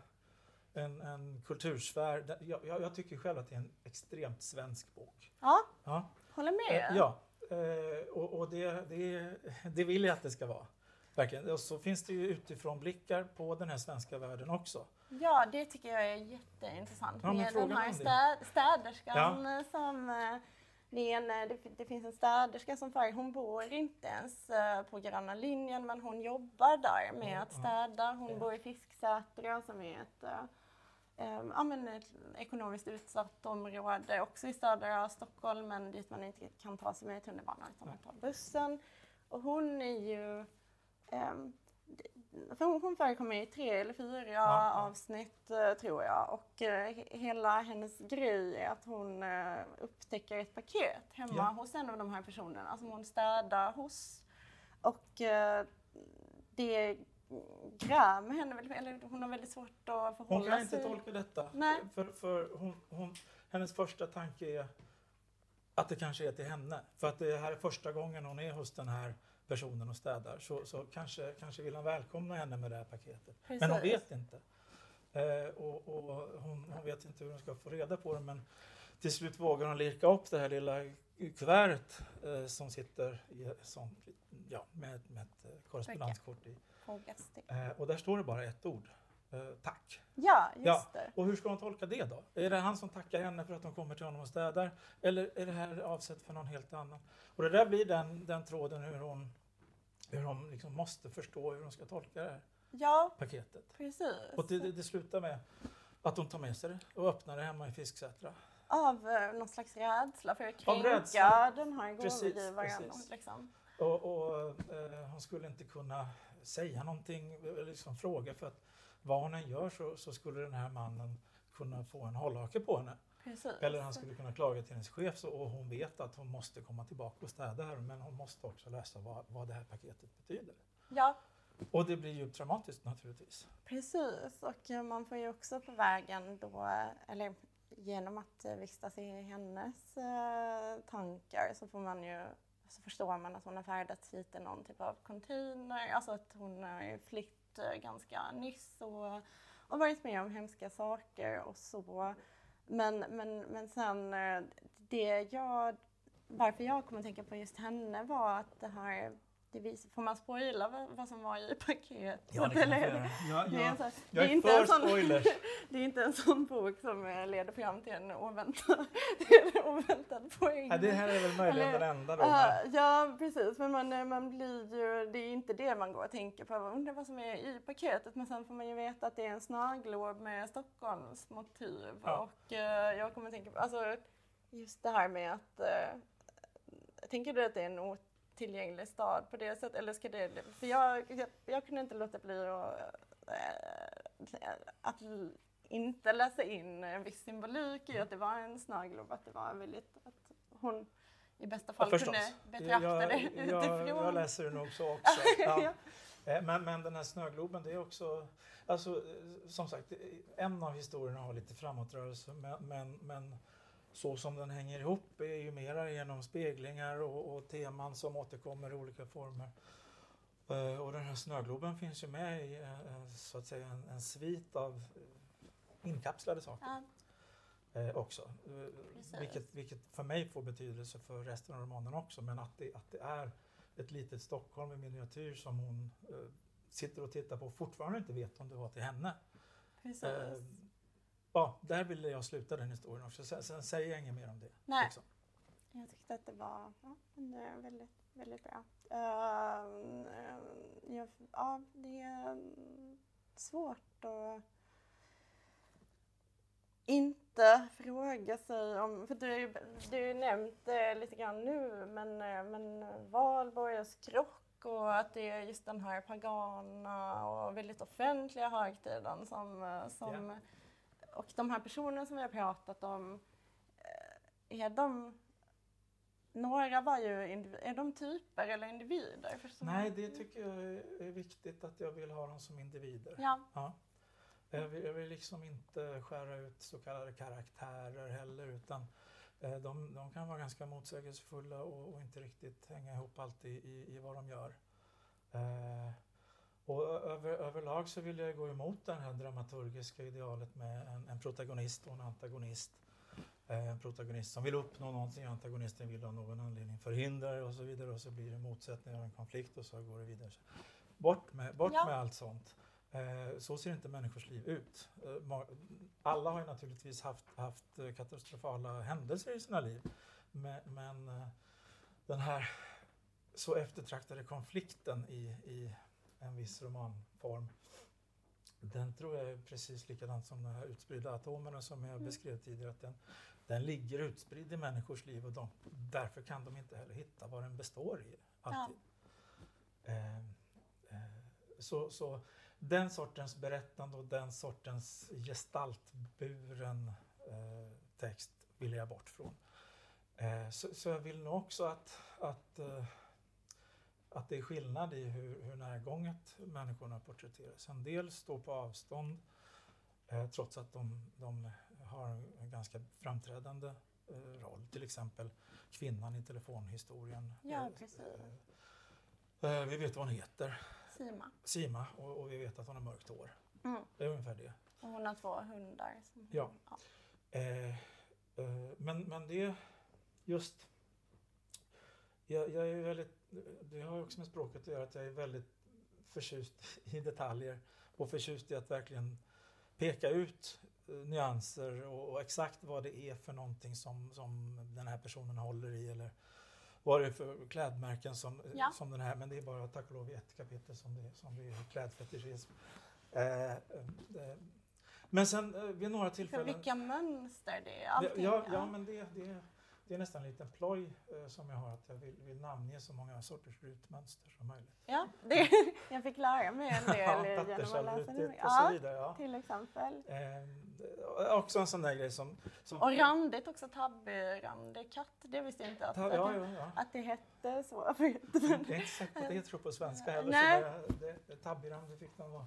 en, en kultursfär. Jag, jag, tycker själv att det är en extremt svensk bok. Ja, Ja, håller eh, med. ja. Eh, och, och det, det, det vill jag att det ska vara. Verkligen. Och så finns det ju utifrån blickar på den här svenska världen också. Ja, det tycker jag är jätteintressant. Ja, med den här stä, städerskan eh, som... eh, Det, en, eh, det, det finns en städerska som far, hon bor inte ens eh, på Gröna linjen men hon jobbar där med Ja, att ja. städa. Hon Ja. bor i Fisksätra som är ett, eh, eh, ja, men ett ekonomiskt utsatt område också i södra Stockholm men dit man inte kan ta sig med tunnelbanan utan man tar bussen. Och hon är ju för hon, hon förekommer i tre eller fyra ja. avsnitt eh, tror jag och eh, he- hela hennes grej är att hon eh, upptäcker ett paket hemma Ja. hos en av de här personerna som hon städar hos. Och eh, det grämer henne, eller hon har väldigt svårt att Hon förhålla kan inte sig. tolka detta. Nej. För, för hon, hon, hennes första tanke är att det kanske är till henne. För att det här är första gången hon är hos den här personen och städar. Så, så kanske, kanske vill han välkomna henne med det här paketet. Men hon Precis. vet inte. Eh, och, och hon, hon vet inte hur hon ska få reda på det. Men till slut vågar hon lirka upp det här lilla kuvertet eh, som sitter i sånt, ja, med, med ett eh, korrespondenskort i. Fogas till. Eh, och där står det bara ett ord. Eh, tack. Ja, just Ja. det. Och hur ska hon tolka det då? Är det han som tackar henne för att hon kommer till honom och städar? Eller är det här avsett för någon helt annan? Och det där blir den, den tråden hur hon, hur hon liksom måste förstå hur hon ska tolka det här Ja, paketet. precis. Och det, det, det slutar med att hon tar med sig det och öppnar det hemma i Fisksätra. Av eh, någon slags rädsla för att kränka den här gåvogivaren. precis. Liksom. Och, och eh, hon skulle inte kunna säga någonting, liksom fråga för att vad hon än gör så, så skulle den här mannen kunna få en hållhake på henne. Precis. Eller han skulle kunna klaga till hennes chef så, och hon vet att hon måste komma tillbaka och städa här men hon måste också läsa vad, vad det här paketet betyder. Ja, Och det blir ju dramatiskt naturligtvis. precis. Och eh, man får ju också på vägen då, eller genom att eh, vistas i hennes eh, tankar så får man ju så förstår man att hon har färdats hit i någon typ av container, alltså att hon har flytt eh, ganska nyss och, och varit med om hemska saker och så. Men, men, men sen eh, det jag, varför jag kom att tänka på just henne var att det här vis, får man spoila vad, vad som var i paketet? Ja, det kan man göra. Jag, Det är, jag, så här- jag det är inte för en sån- spoilers. [laughs] Det är inte en sån bok som eh, leder fram till en oväntad, [laughs] en oväntad poäng. Ja, det här är väl möjligen Eller- den enda då. Ja, men- ja, precis. Men man, eh, man blir ju, det är inte det man går och tänker på. Jag undrar vad som är i paketet. Men sen får man ju veta att det är en snöglob med Stockholms motiv. Ja. Och eh, jag kommer att tänka på, alltså just det här med att, eh, tänker du att det är en otillgänglig stad på det sättet? Eller ska det, för jag, jag, jag kunde inte låta bli att, eh, att inte läsa in en viss symbolik i att det var en snöglob, att det var väldigt, att hon i bästa fall Ja, kunde betrakta jag, det jag, utifrån. jag läser det nog så [laughs] också. Ja. Eh, Men, men den här snögloben, det är också, alltså, eh, som sagt, en av historierna har lite framåtrörelse, men, men, men så som den hänger ihop är ju mera genom speglingar och, och teman som återkommer i olika former. Eh, Och den här snögloben finns ju med i eh, så att säga en, en svit av eh, inkapslade saker Ja, eh, också. Eh. Vilket, vilket för mig får betydelse för resten av romanen också. Men att det, att det är ett litet Stockholm i miniatyr som hon eh, sitter och tittar på och fortfarande inte vet om det var till henne. Ja, där ville jag sluta den historien också. Sen, sen säger jag inget mer om det. Nej. liksom. Jag tyckte att det var ja, men det är väldigt, väldigt bra. Ehm, jag, ja, det är svårt att inte fråga sig om, för du har ju, du nämnt det lite grann nu, men, men valborg och skrock och att det är just den här pagana och väldigt offentliga högtiden som, som och de här personerna som vi har pratat om, eh, är de några var ju, är de typer eller individer? Nej, det tycker jag är, viktigt att jag vill ha dem som individer. Ja, Ja. Jag vill, jag vill liksom inte skära ut så kallade karaktärer heller utan eh, de, de kan vara ganska motsägelsefulla och, och inte riktigt hänga ihop alltid i, i vad de gör. Eh, och över, överlag så vill jag gå emot det här dramaturgiska idealet med en, en protagonist och en antagonist. Eh, en protagonist som vill uppnå någonting, antagonisten vill av någon anledning förhindra det och så vidare och så blir det motsättningar och en konflikt och så går det vidare. Bort med, bort Ja. med allt sånt. Eh, så ser inte människors liv ut. Eh, alla har ju naturligtvis haft, haft katastrofala händelser i sina liv. Men, men den här så eftertraktade konflikten i, i en viss romanform den tror jag är precis likadant som de här utspridda atomerna som jag Mm. beskrev tidigare. Att den, den ligger utspridd i människors liv och de, därför kan de inte heller hitta vad den består i. Alltid. Eh, eh, så, så den sortens berättande och den sortens gestaltburen eh, text vill jag bort från. Eh, så, så jag vill nog också att, att, eh, att det är skillnad i hur, hur närgånget människorna porträtteras. En del står på avstånd eh, trots att de, de har en ganska framträdande eh, roll. Till exempel kvinnan i telefonhistorien. Ja, Eh, precis. eh, eh, vi vet vad hon heter, Sima. Sima, och, och vi vet att hon har mörkt hår. Mm. Det är ungefär det. Och hon har två hundar. Som, Ja. Eh, eh, men, men det just... Jag, jag är väldigt, det har också med språket att göra att jag är väldigt förtjust [laughs] i detaljer och förtjust i att verkligen peka ut eh, nyanser och, och exakt vad det är för någonting som, som den här personen håller i eller vad det är för klädmärken som, Ja. som den här, men det är bara tack och lov i ett kapitel som det, som det är klädfetischism. Eh, eh, eh, men sen eh, vid några För tillfällen... vilka mönster det är. Allting, ja, ja, men det, det, det är nästan en liten ploj eh, som jag har, att jag vill, vill namnge så många sorters rutmönster som möjligt. Ja, det, [laughs] jag fick lära mig en del [laughs] Ja, genom att läsa det. och så Ja, vidare. Ja. till exempel. Eh, också en sån där grej som... som Och randigt också, tabberandig katt. Det visste jag inte att, Ta, att, ja, ja, ja. att det hette så. [laughs] Jag är inte säker på att det tror på svenska heller. Nej. Så det, det, tabbirandig fick den vara.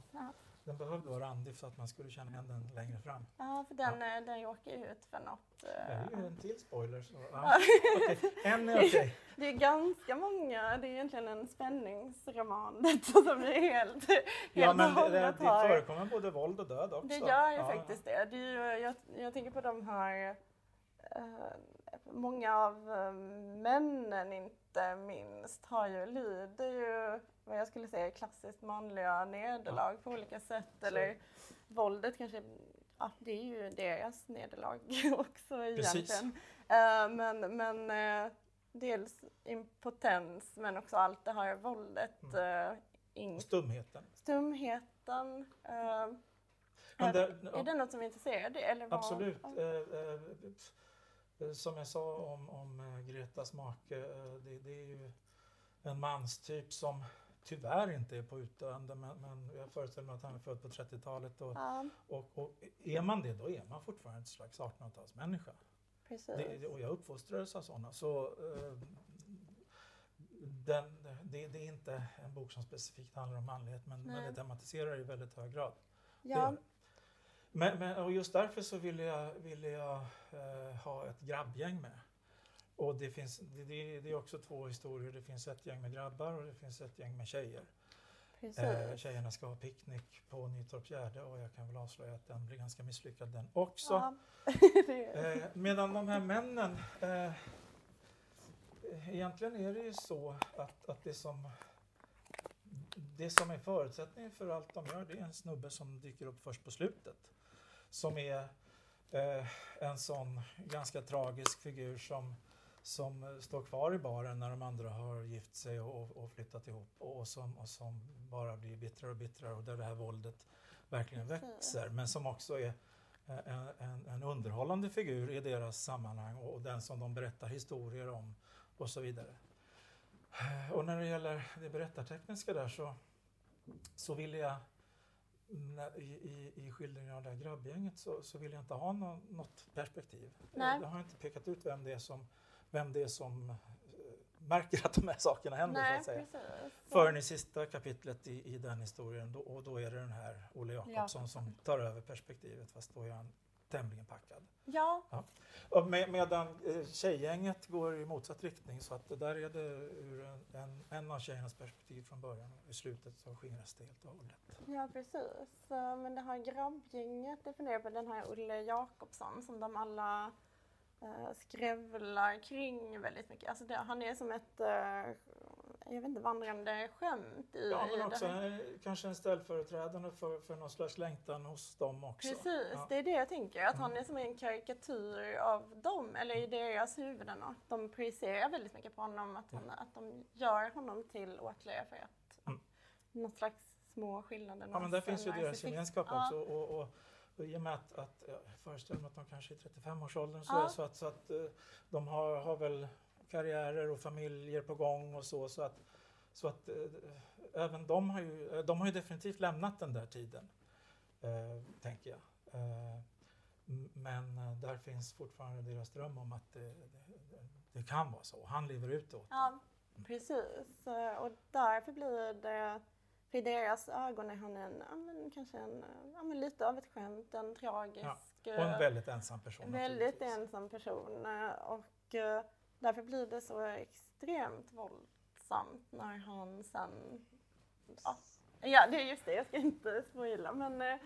Ja. Den behövde vara randig för att man skulle känna igen den längre fram. Ja, för den, eh, den ju ut för något. Det eh, är ju en till spoiler. Så, [laughs] ja. Okej, En är okej. [laughs] Det är ganska många, det är egentligen en spänningsroman [laughs] som är helt, helt Ja, men det, det, det förekommer både våld och död också. Det gör ju Ja, faktiskt det. det är ju, jag, jag tänker på de här, eh, många av eh, männen inte minst har ju, lider ju vad jag skulle säga klassiskt manliga nederlag på olika sätt. Eller våldet kanske, ja det är ju deras nederlag [laughs] också egentligen. Uh, men men uh, dels impotens men också allt det här våldet. Mm. Uh, stumheten. Stumheten. är, där, är det något som intresserar dig? Eller vad? Absolut. som jag sa om, om Gretas make, det, det är ju en manstyp som tyvärr inte är på utdöende men, men jag föreställer mig att han är född på 30-talet och, ja. och, och, är man det då är man fortfarande ett slags 1800-talsmänniska. Det, och jag uppfostrades av sådana. Så, eh, den, det, det, är inte en bok som specifikt handlar om manlighet men, men det tematiserar i väldigt hög grad. Ja. Men, men, och just därför så ville jag, ville jag eh, ha ett grabbgäng med. Och det, finns, det, det, är också två historier. Det finns ett gäng med grabbar och det finns ett gäng med tjejer. Eh, tjejerna ska ha picknick på Nytorps Gärde och jag kan väl avslöja att den blir ganska misslyckad den också. Ja. [laughs] eh, medan de här männen, eh, egentligen är det ju så att, att det, som, det som är förutsättningen för allt de gör, det är en snubbe som dyker upp först på slutet. Som är eh, en sån ganska tragisk figur som som står kvar i baren när de andra har gift sig och, och flyttat ihop och som, och som bara blir bittrare och bittrare och där det här våldet verkligen växer men som också är en, en, en underhållande figur i deras sammanhang och, och den som de berättar historier om och så vidare. Och när det gäller det berättartekniska där så, så ville jag i, i, i skildringen av det här grabbgänget så, så vill jag inte ha någon, något perspektiv. Nej. Jag har inte pekat ut vem det är som vem det är som eh, märker att de här sakerna händer. Nej, så att säga. Förrän i sista kapitlet i, i den historien då, och då är det den här Olle Jakobsson som tar över perspektivet fast då är han tämligen packad. Ja. ja. Med, medan eh, tjejgänget går i motsatt riktning så att där är det ur en, en, en av tjejernas perspektiv från början och i slutet så skingras det helt och hållet. Ja precis. Men det här grabbgänget, jag funderar på den här Olle Jakobsson som de alla uh, skrävlar kring väldigt mycket. Alltså det, han är som ett, uh, jag vet inte, vandrande skämt i Ja, men också en, kanske en ställföreträdande för, för någon slags längtan hos dem också. Precis, ja. det är det jag tänker. Att mm. han är som en karikatyr av dem, eller i deras huvuden. Att de projicerar väldigt mycket på honom, att, han, att de gör honom till åtlöje för att mm. något slags små skillnader. Ja, men där finns ju deras gemenskap också. Ja. Och, och, och I och med att, att jag föreställer mig att de kanske är 35-årsåldern så, ja. så att, så att eh, de har, har väl karriärer och familjer på gång och så. Så att, så att äh, även de har, ju, eh, de har ju definitivt lämnat den där tiden, äh, tänker jag. Äh, men där finns fortfarande deras dröm om att det, det, det kan vara så. Han lever ut åt Ja, precis. Och därför blir det för i deras ögon är han en, ja, men, kanske en, ja, men lite av ett skämt, en tragisk... Ja, och en väldigt ensam person. Väldigt ensam person. Och uh, därför blir det så extremt våldsamt när han sen... Ja, ja det är just det, jag ska inte spoila men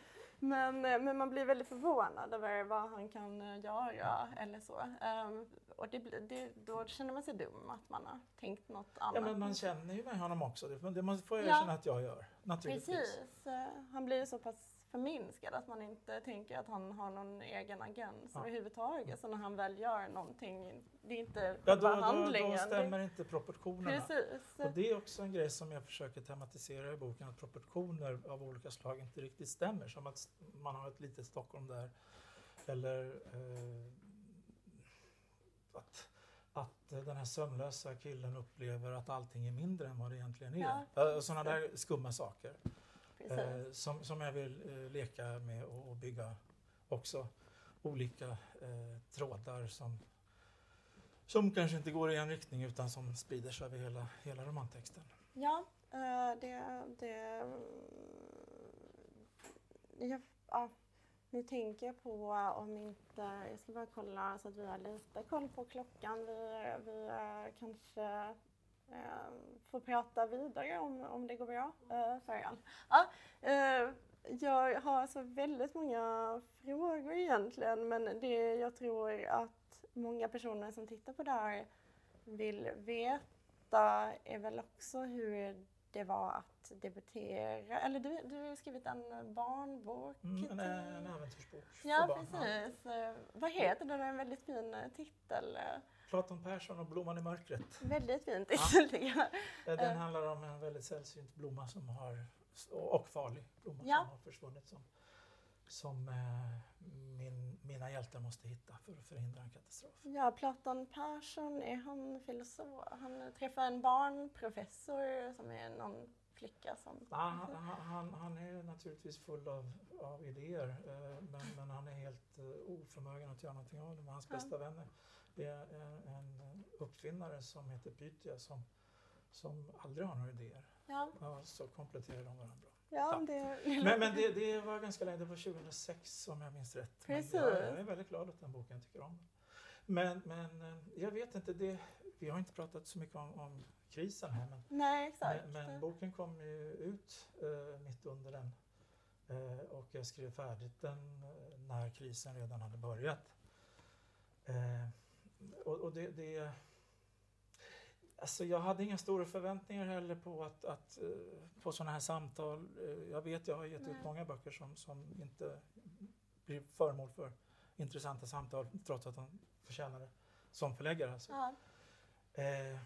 men, eh, men man blir väldigt förvånad över vad han kan eh, göra eller så. Um, och det, det, då känner man sig dum att man har tänkt något annat. Ja, men man känner ju med honom också. Det, det får jag erkänna ja. att jag gör, naturligtvis. Precis. Uh, han blir så pass förminskad att man inte tänker att han har någon egen agens ja. överhuvudtaget. Så när han väl gör någonting, det är inte ja, då, handlingen. Då, då stämmer det... inte proportionerna. Precis. Och det är också en grej som jag försöker tematisera i boken, att proportioner av olika slag inte riktigt stämmer. Som att man har ett litet Stockholm där, eller eh, att att den här sömnlösa killen upplever att allting är mindre än vad det egentligen är. Ja. Sådana där skumma saker. Eh, som, som jag vill eh, leka med och, och, bygga också olika eh, trådar som, som kanske inte går i en riktning utan som sprider sig över hela, hela romantexten. Ja, eh, det... det jag, ja, nu tänker jag på om inte, jag ska bara kolla så att vi har lite koll på klockan. Vi, vi kanske eh, få prata vidare om, om det går bra eh, för er. Ja, eh, jag har alltså väldigt många frågor egentligen men det jag tror att många personer som tittar på det här vill veta är väl också hur det var att debutera. Eller du, du har skrivit en barnbok. Mm, en, en äventyrsbok Ja, precis. Eh, Vad heter den? Det är en väldigt fin eh, titel. Platon Persson och Blomman i mörkret. Väldigt fin [laughs] titel tycker jag. Eh, Den Eh. handlar om en väldigt sällsynt blomma som har, och farlig blomma Ja. som har försvunnit som, som eh, min, mina hjältar måste hitta för att förhindra en katastrof. Ja, Platon Persson, är han filosof? Han träffar en barnprofessor som är någon flicka som... Ja, han, han- han, är naturligtvis full av, av idéer eh, men, men han är helt eh, oförmögen att göra någonting av det. Men hans Ja. bästa vän är är en, uppfinnare som heter Pythia som, som aldrig har några idéer. Ja, Ja, så kompletterar de varandra. ja Ja. det... Men, men det, det var ganska länge, det var 2006 om jag minns rätt. Men Precis. jag, jag är väldigt glad att den boken jag tycker om den. Men, men eh, jag vet inte, det, vi har inte pratat så mycket om, om krisen här men, Nej, exakt. men, men boken kom ju ut eh, mitt under den eh, och jag skrev färdigt den eh, när krisen redan hade börjat. Eh, och, och det, det Alltså jag hade inga stora förväntningar heller på, att, att, eh, på sådana här samtal. Eh, Jag vet, jag har gett ut många böcker som, som inte blir föremål för intressanta samtal trots att de förtjänar det. Som förläggare alltså. Ja, Eh,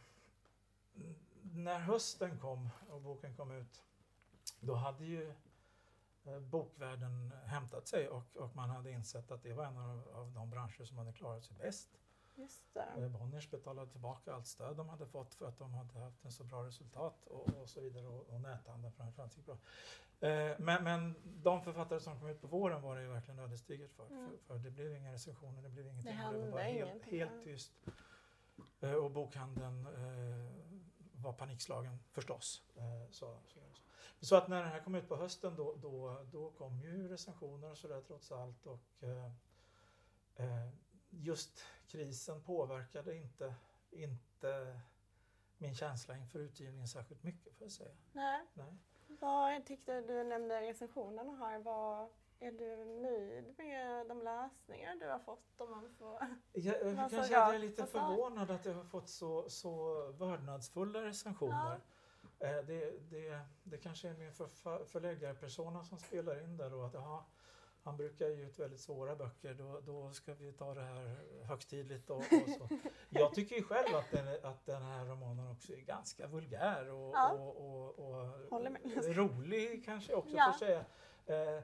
när hösten kom och boken kom ut, då hade ju eh, bokvärlden hämtat sig och, och man hade insett att det var en av, av de branscher som hade klarat sig bäst. Just det. Bonniers betalade tillbaka allt stöd de hade fått för att de hade haft en så bra resultat och, och så vidare och, och näthandeln framförallt gick bra. Eh, men, men de författare som kom ut på våren var det ju verkligen ödesdigert för, Mm. för. För det blev inga recensioner, det blev ingenting. hände var helt, helt tyst. Eh, och bokhandeln eh, var panikslagen förstås. Eh, så, så, så. så att när den här kom ut på hösten då, då, då kom ju recensioner och sådär trots allt. Och, eh, eh, just krisen påverkade inte, inte min känsla inför utgivningen särskilt mycket får jag säga. Nej. Nej. Vad tyckte du nämnde recensionerna här? Vad, är du nöjd med de läsningar du har fått? Om man får... Jag, sa [laughs] kanske jag? är lite sa- förvånad att jag har fått så, så vördnadsfulla recensioner. Eh, Det, det, det kanske är min förläggarpersona som spelar in där då. Att, aha, han brukar ge ut väldigt svåra böcker, då, då ska vi ta det här högtidligt och, och så. [laughs] Jag tycker ju själv att den, att den här romanen också är ganska vulgär och, Ja. och, och, [laughs] rolig kanske också Ja. jag säga. Eh,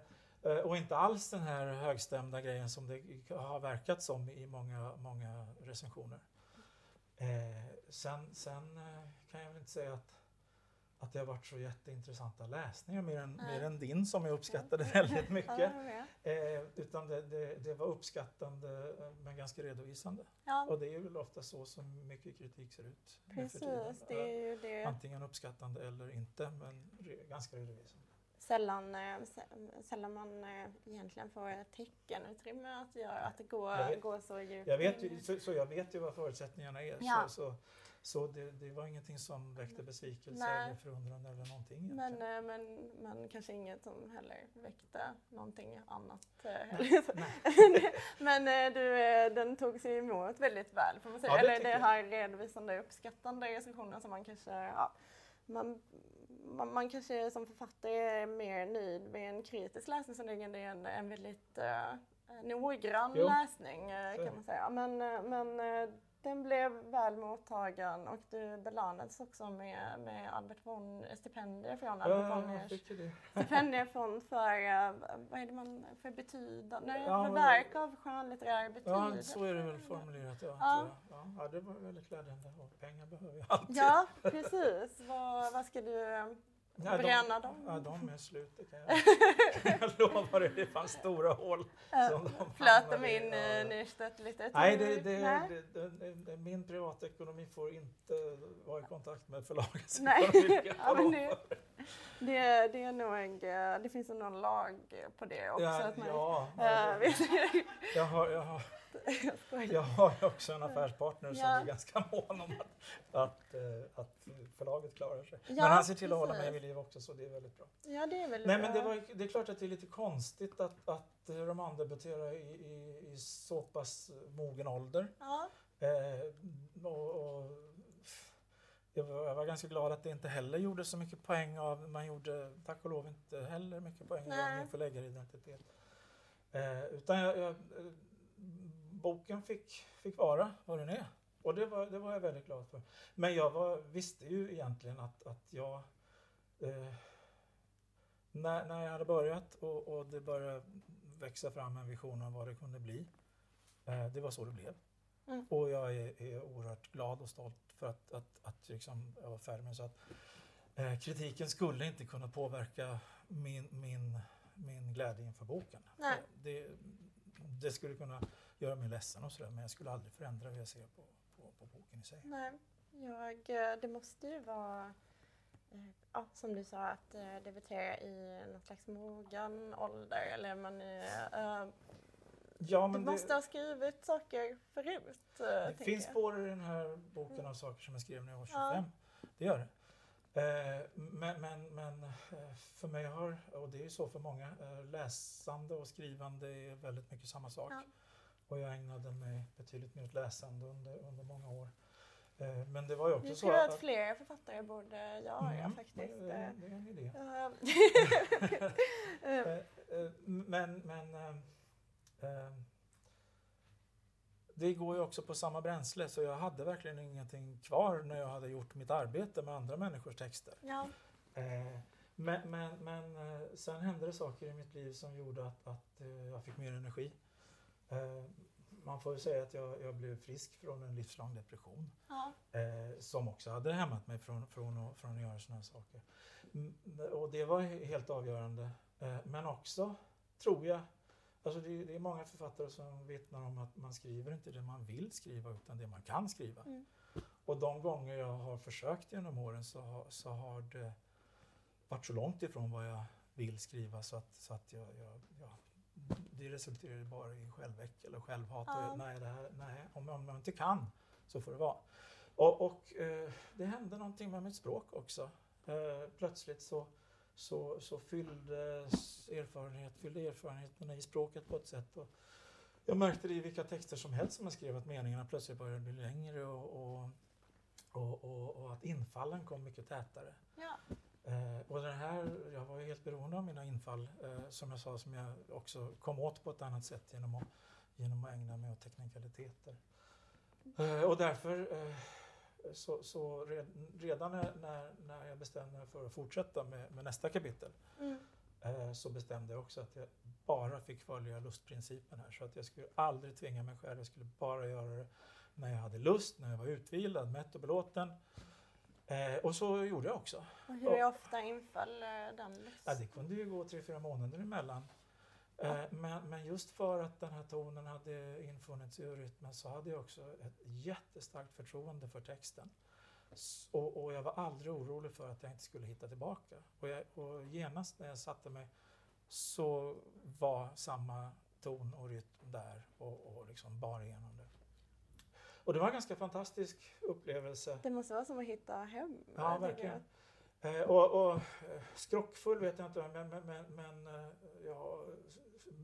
eh, och inte alls den här högstämda grejen som det har verkat som i många, många recensioner. Eh, sen sen eh, kan jag väl inte säga att, att det har varit så jätteintressanta läsningar mer än, Nej. mer än din som jag uppskattade [laughs] väldigt mycket. Eh, utan det, det, det var uppskattande eh, men ganska redovisande. ja Och det är väl ofta så som mycket kritik ser ut. precis. Det är ju det. Antingen uppskattande eller inte, men re, ganska redovisande. Sällan, eh, sä- sällan man eh, egentligen får ett teckenutrymme att göra, att det går, vet- går så djupt Jag vet in. ju, så, så jag vet ju vad förutsättningarna är. Ja. Så, så, så det, det var ingenting som väckte besvikelse Nej. eller förundran eller någonting. Men, egentligen. eh, men, men kanske inget som heller väckte någonting annat. eh, Nej, [laughs] men eh, du, den tog sig emot väldigt väl får man säga. Ja, det Eller det här redovisande uppskattande recensionen som man kanske, ja, man, man, man kanske som författare är mer nöjd med en kritisk läsning så länge det är en, en väldigt uh, noggrann Jo, läsning är kan man säga. Men, eh, men den blev väl mottagen och du belönades också med, med Albert von, stipendier från Albert ja, Bonniers [laughs] stipendiefond för, eh, vad är det man, för betydande, Ja, för verk av skönlitterär Ja, betydelse. så är det väl formulerat. Ja, Ja. Ja, ja, det var väldigt glädjande. Och pengar behöver jag alltid. Ja, precis. Vad, vad ska du Ja, bränna de, dem? Ja, de är slut, det kan [laughs] jag, jag lova dig. Det fanns stora hål. Som de Flöt de in i Nystedt lite? Nej, det, det, Nej. det, min privatekonomi får inte vara i kontakt med förlagets Nej. ekonomi. [laughs] Ja, men lova det-. Det, är nog, det finns någon lag på det också. Ja, att man, ja, du, jag, har, jag, har, [laughs] jag skojar. jag har ju också en affärspartner som Ja. är ganska mån om att, att, eh, att förlaget klarar sig. Ja, men han ser till att hålla precis. mig vid liv också så det är väldigt bra. Ja, det är väl Nej men det, bra. var, det är klart att det är lite konstigt att, att romandebutera i, i, i så pass mogen ålder. Ja, Eh, och, och, jag, var, jag var ganska glad att det inte heller gjorde så mycket poäng av, man gjorde tack och lov inte heller mycket poäng av min förläggaridentitet. Eh, utan jag, jag, eh, boken fick, fick vara vad den är. Och det var, det var jag väldigt glad för. Men jag var, visste ju egentligen att, att jag eh, när, när jag hade börjat och, och det började växa fram en vision om vad det kunde bli. Eh, det var så det blev. Mm. Och jag är, är oerhört glad och stolt för att, att, att liksom jag var färdig med så att eh, kritiken skulle inte kunna påverka min, min, min glädje inför boken. Det, det skulle kunna göra mig ledsen och sådär men jag skulle aldrig förändra hur jag ser på, på, på boken i sig. nej. Jag, eh, det måste ju vara, eh, ja, som du sa, att eh, debutera i någon slags mogen ålder. Eller man är, eh, Ja, du måste ha skrivit saker förut. Det finns jag. spår i den här boken av saker som jag skrev när jag var Ja. 25. Det gör det. Eh, men, men, men för mig har, och det är ju så för många, eh, läsande och skrivande är väldigt mycket samma sak. Ja. Och jag ägnade mig betydligt mer åt läsande under, under många år. Eh, men det var ju också Det så tror jag att att... fler författare borde göra Mm, faktiskt. Det, det är en idé. Eh, [laughs] eh, men men det går ju också på samma bränsle så jag hade verkligen ingenting kvar när jag hade gjort mitt arbete med andra människors texter. ja, men men, men sen hände det saker i mitt liv som gjorde att, att jag fick mer energi. Eh, man får ju säga att jag, jag blev frisk från en livslång depression. ja, Eh, som också hade hämmat mig från, från, att, från att göra sådana här saker. Mm, och det var he- helt avgörande. Eh, men också, tror jag, alltså det, det är många författare som vittnar om att man skriver inte det man vill skriva utan det man kan skriva. Mm. Och de gånger jag har försökt genom åren så har, så har det varit så långt ifrån vad jag vill skriva så att, så att jag, jag, jag det resulterar bara i själväck eller självhat. Ja. Nej, det här, nej, om, om jag inte kan så får det vara. Och, och eh, det hände någonting med mitt språk också. Eh, plötsligt så, så, så fylldes erfarenhet, fyllde erfarenheterna i språket på ett sätt. Och jag märkte det i vilka texter som helst som jag skrev att meningarna plötsligt började bli längre och, och, och, och, och att infallen kom mycket tätare. ja. Eh, och den här, jag var ju helt beroende av mina infall, eh, som jag sa, som jag också kom åt på ett annat sätt genom att, genom att ägna mig åt teknikaliteter. Eh, och därför, eh, så, så red, redan när, när, när jag bestämde mig för att fortsätta med, med nästa kapitel, Mm. eh, så bestämde jag också att jag bara fick följa lustprincipen här. Så att jag skulle aldrig tvinga mig själv, jag skulle bara göra det när jag hade lust, när jag var utvilad, mätt och belåten. Eh, och så gjorde jag också. Och hur ofta inföll eh, den? liksom? Ja, det kunde ju gå tre, fyra månader emellan. Eh, men, men just för att den här tonen hade infunnit sig i rytmen så hade jag också ett jättestarkt förtroende för texten. Och, och jag var aldrig orolig för att jag inte skulle hitta tillbaka. Och, jag, och genast när jag satte mig så var samma ton och rytm där och, och liksom bar igenom. Och det var en ganska fantastisk upplevelse. Det måste vara som att hitta hem. Ja, verkligen. Eh, och, och eh, skrockfull vet jag inte, men, men, men, men eh, ja,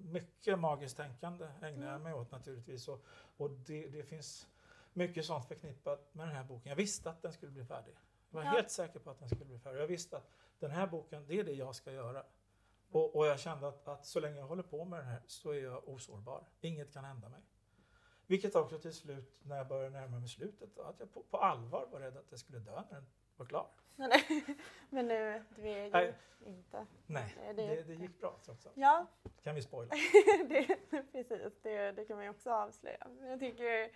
mycket magiskt tänkande ägnar jag Mm. mig åt naturligtvis. Och, och det, det finns mycket sånt förknippat med den här boken. Jag visste att den skulle bli färdig. Jag var Ja. helt säker på att den skulle bli färdig. Jag visste att den här boken, det är det jag ska göra. Och, och jag kände att, att så länge jag håller på med den här så är jag osårbar. Inget kan hända mig. Vilket också till slut, när jag började närma mig slutet, att jag på, på allvar var rädd att jag skulle dö när den var klar. [laughs] Men, nu, du är ju Nej. inte... Nej, det, det- det gick bra trots allt. Ja, Kan vi spoila? [laughs] det, precis. Det, det kan man ju också avslöja. Men jag tycker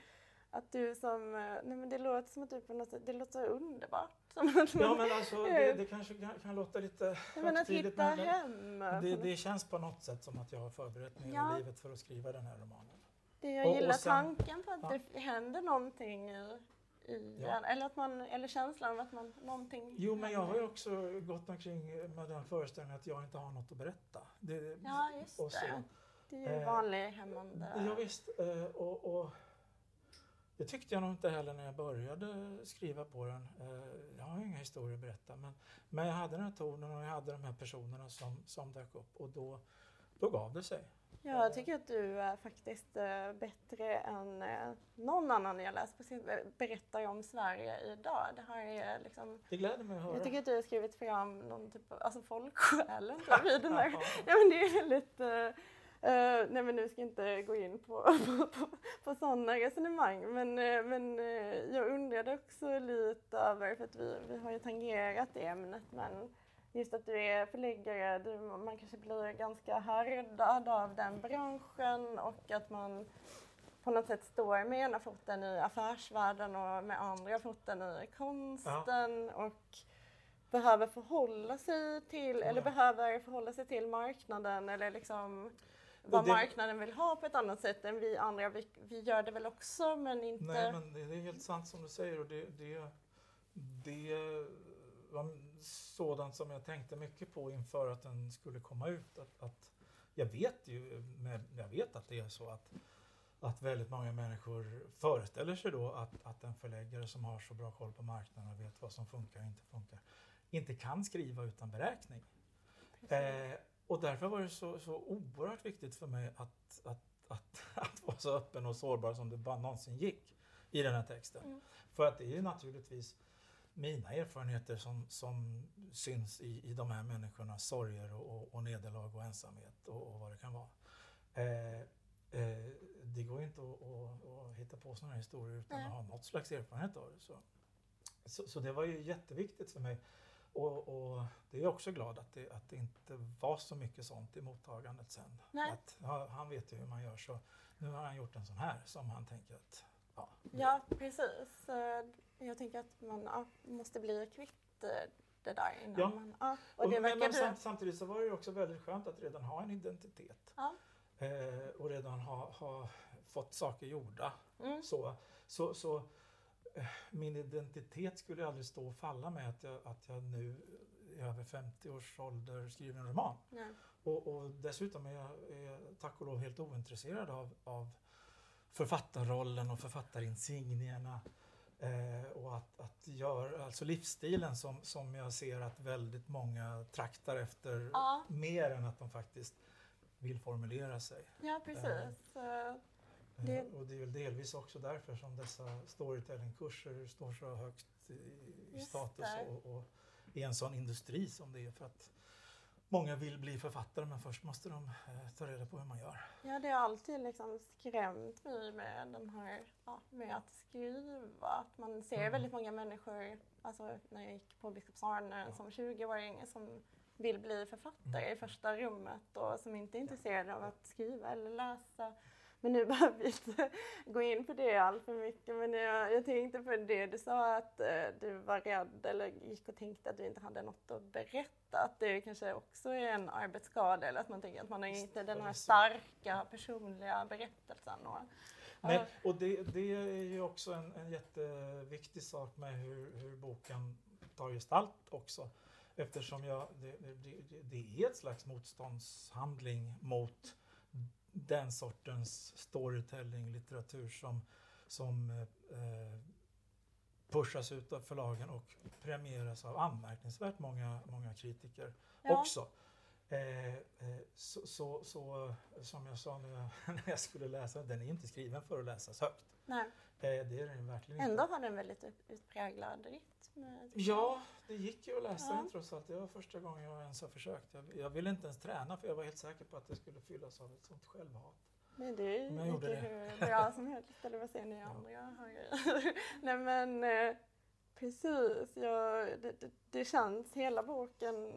att du som... Nej men det låter som att du på något sätt... Det låter underbart. Ja men alltså [laughs] det, det kanske kan, kan låta lite Nej, men att hitta men- hem. det, det känns på något sätt som att jag har förberett mig Ja. livet för att skriva den här romanen. Det jag Och- och gillar sen- tanken på att ja. det händer någonting i, i Ja. en, eller, att man, eller känslan av att man någonting Jo, men jag har ju också gått omkring med den föreställningen att jag inte har något att berätta. Det, Ja, just och så. det. Det är ju Eh, vanlig hämmande... Ja, visst, eh, och, och det tyckte jag nog inte heller när jag började skriva på den. Eh, Jag har ju inga historier att berätta, men, men jag hade den här tonen och jag hade de här personerna som, som dök upp och då, då gav det sig. Ja, jag tycker att du är faktiskt eh, bättre än eh, någon annan jag läst på sin, berättar om Sverige idag. Det här är liksom, Det gläder mig att höra. jag tycker att du har skrivit fram någon typ av, alltså folksjälen i den här. [laughs] [laughs] Ja. Men det är eh, eh, nej men nu ska jag inte gå in på, [laughs] på, på, på sådana resonemang men, eh, men eh, jag undrade också lite över, för att vi, vi har ju tangerat det ämnet, men just att du är förläggare, du, man kanske blir ganska härdad av den branschen och att man på något sätt står med ena foten i affärsvärlden och med andra foten i konsten och behöver förhålla sig till, eller Ja. behöver förhålla sig till marknaden eller liksom vad det- marknaden vill ha på ett annat sätt än vi andra. Vi, vi gör det väl också men inte... Nej, men det är helt sant som du säger och det, det, det var sådant som jag tänkte mycket på inför att den skulle komma ut. Att, att jag vet ju, med, jag vet att det är så att, att väldigt många människor föreställer sig då att, att en förläggare som har så bra koll på marknaden och vet vad som funkar och inte funkar, inte kan skriva utan beräkning. Eh, och därför var det så, så oerhört viktigt för mig att, att, att, [laughs] att vara så öppen och sårbar som det bara någonsin gick i den här texten. Mm. För att det är ju naturligtvis mina erfarenheter som, som syns i, i de här människornas sorger och, och, och nederlag och ensamhet och, och vad det kan vara. Eh, eh, det går ju inte att, att, att hitta på sådana här historier utan Nej. att ha något slags erfarenhet av det. Så, så, så det var ju jätteviktigt för mig. Och, och det är jag också glad att det, att det inte var så mycket sånt i mottagandet sen. Nej. Att, ja, han vet ju hur man gör så nu har han gjort en sån här som han tänker att ja, Ja, precis. Jag tänker att man ja, måste bli kvitt eh, det där innan Ja. man... Ja. Och Och det men, verkar men du... samt, samtidigt så var det också väldigt skönt att redan ha en identitet. Ja. Eh, och redan ha, ha fått saker gjorda. Mm. Så, så, så eh, min identitet skulle aldrig stå och falla med att jag, att jag nu i över 50 års ålder skriver en roman. Ja. Och, och dessutom är jag, är jag tack och lov helt ointresserad av, av författarrollen och författarinsignierna. Eh, och att, att göra, alltså livsstilen som, som jag ser att väldigt många traktar efter Ja. mer än att de faktiskt vill formulera sig. ja, precis. Eh, Det- Eh, Och det är väl delvis också därför som dessa storytellingkurser står så högt i, i status det. och, och i en sån industri som det är. För att många vill bli författare men först måste de eh, ta reda på hur man gör. Ja, det har alltid liksom skrämt mig med den här, ja, med att skriva. Att man ser Mm. väldigt många människor, alltså när jag gick på Biskopsarne Ja. som 20-åring, som vill bli författare Mm. i första rummet och som inte är intresserade av att skriva eller läsa. Men nu behöver vi inte gå in på det allt för mycket. Men jag, jag tänkte på det du sa att eh, du var rädd eller gick och tänkte att du inte hade något att berätta. Att det kanske också är en arbetsskada eller att man tänker att man har inte den här starka personliga berättelsen. Och, Nej, och det, det är ju också en, en jätteviktig sak med hur, hur boken tar gestalt också. Eftersom jag, det, det, det är ett slags motståndshandling mot den sortens storytelling, litteratur som, som eh, pushas ut av förlagen och premieras av anmärkningsvärt många, många kritiker Ja. också. Eh, eh, så, så, så som jag sa när jag, [laughs] när jag skulle läsa, den är inte skriven för att läsas högt. nej, Eh, det är den verkligen inte. ändå har den väldigt ut- utpräglad rytm. Jag. Ja, det gick ju att läsa Ja. den trots allt. Det var första gången jag ens har försökt. Jag, jag ville inte ens träna för jag var helt säker på att det skulle fyllas av ett sånt självhat. Men det är ju det. hur bra som helst, eller vad säger ni andra? Ju- [laughs] Nej men eh, precis, jag, det, det, det känns hela boken,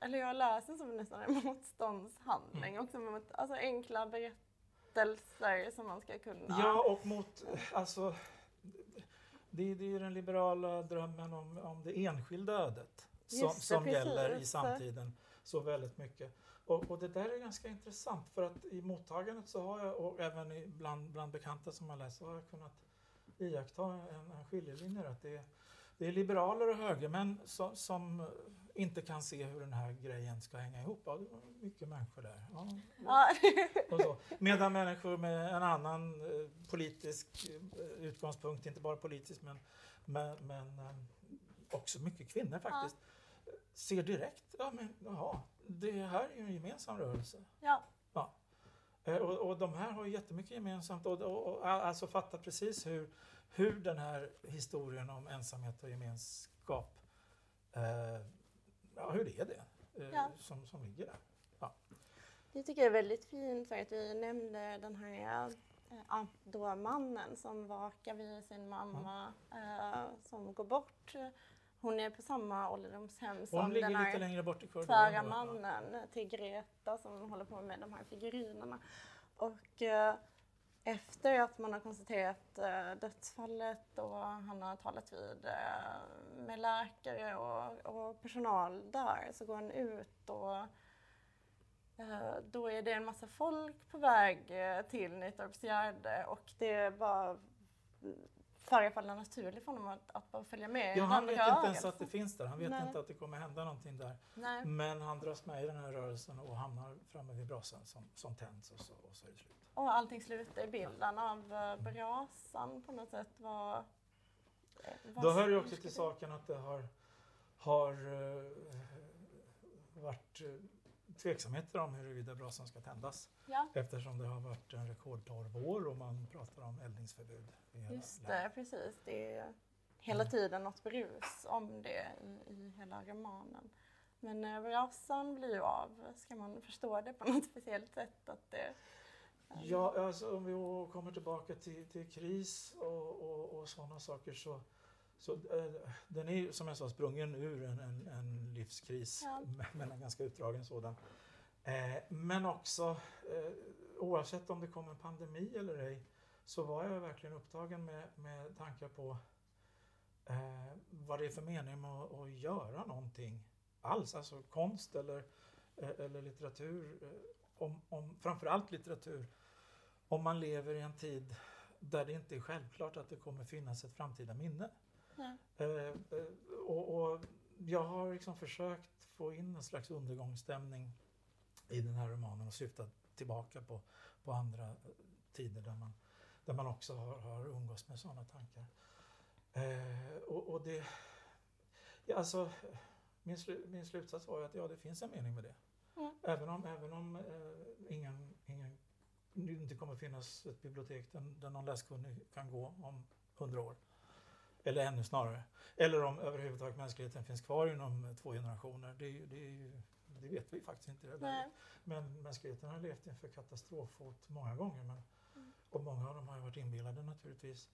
eller jag läst den som nästan en [laughs] motståndshandling Mm. också, mot, alltså enkla berättelser som man ska kunna. Ja, och mot, alltså, det, det är ju den liberala drömmen om, om det enskilda ödet som, det, som gäller i samtiden så väldigt mycket. Och, och det där är ganska intressant för att i mottagandet så har jag, och även i, bland, bland bekanta som har läst, så har jag kunnat iaktta en, en skiljelinje. Att det, är, det är liberaler och högermän som, som inte kan se hur den här grejen ska hänga ihop. Ja, det var mycket människor där. Ja. Ja. [laughs] Och så. Medan människor med en annan eh, politisk eh, utgångspunkt, inte bara politisk men, men, men eh, också mycket kvinnor faktiskt, ser direkt, ja men jaha, det här är ju en gemensam rörelse. ja. Eh, Och, och de här har ju jättemycket gemensamt och, och, och alltså fattar precis hur, hur den här historien om ensamhet och gemenskap, eh, ja hur är det eh, Ja. som, som ligger där. Det tycker jag är väldigt fint för att vi nämnde den här eh, ja, då mannen som vakar vid sin mamma eh, som går bort. Hon är på samma ålderdomshem som den här tvära mannen till Greta som håller på med de här figurinerna. Och eh, efter att man har konstaterat eh, dödsfallet och han har talat vid eh, med läkare och, och personal där så går han ut och eh, då är det en massa folk på väg eh, till Nytorpsgärde och det bara förefaller naturligt för honom att, att bara följa med Ja, han vet inte ens att det finns där. Han vet Nej. inte att det kommer hända någonting där. Nej. Men han dras med i den här rörelsen och hamnar framme vid brasan som, som tänds och så, och så är det slut. Och allting slutar i bilden av uh, brasan på något sätt var... eh, vad Då hör hur också till saken att det har, har eh, varit eh, tveksamheter om huruvida brasan ska tändas. Ja, Eftersom det har varit en rekordtorr vår och man pratar om eldningsförbud. just det, precis. Det är hela tiden något brus om det i, i hela romanen. Men uh, brasan blir ju av. Ska man förstå det på [laughs] något speciellt sätt? Att det, Ja, alltså om vi kommer tillbaka till, till kris och, och, och sådana saker så, så eh, den är som jag sa sprungen ur en, en, en livskris, Ja. men en ganska utdragen sådan. Eh, men också, eh, oavsett om det kom en pandemi eller ej, så var jag verkligen upptagen med, med tankar på eh, vad det är för mening med att, att göra någonting alls, alltså konst eller, eller litteratur. Om, om, framförallt litteratur, om man lever i en tid där det inte är självklart att det kommer finnas ett framtida minne. Eh, eh, och, och jag har liksom försökt få in en slags undergångsstämning i den här romanen och syftat tillbaka på, på andra tider där man, där man också har, har umgås med sådana tankar. Eh, och, och det, ja, alltså, min, slu, min slutsats var ju att ja, det finns en mening med det. Mm. Även om, även om eh, ingen, ingen, det inte kommer finnas ett bibliotek där, där någon läskunnig kan gå om hundra år. Eller ännu snarare. Eller om överhuvudtaget mänskligheten finns kvar inom två generationer. Det, är det, är det vet vi faktiskt inte. i det läget. Men mänskligheten har levt inför katastrofhot många gånger. Men, Mm. och många av dem har ju varit inbillade naturligtvis.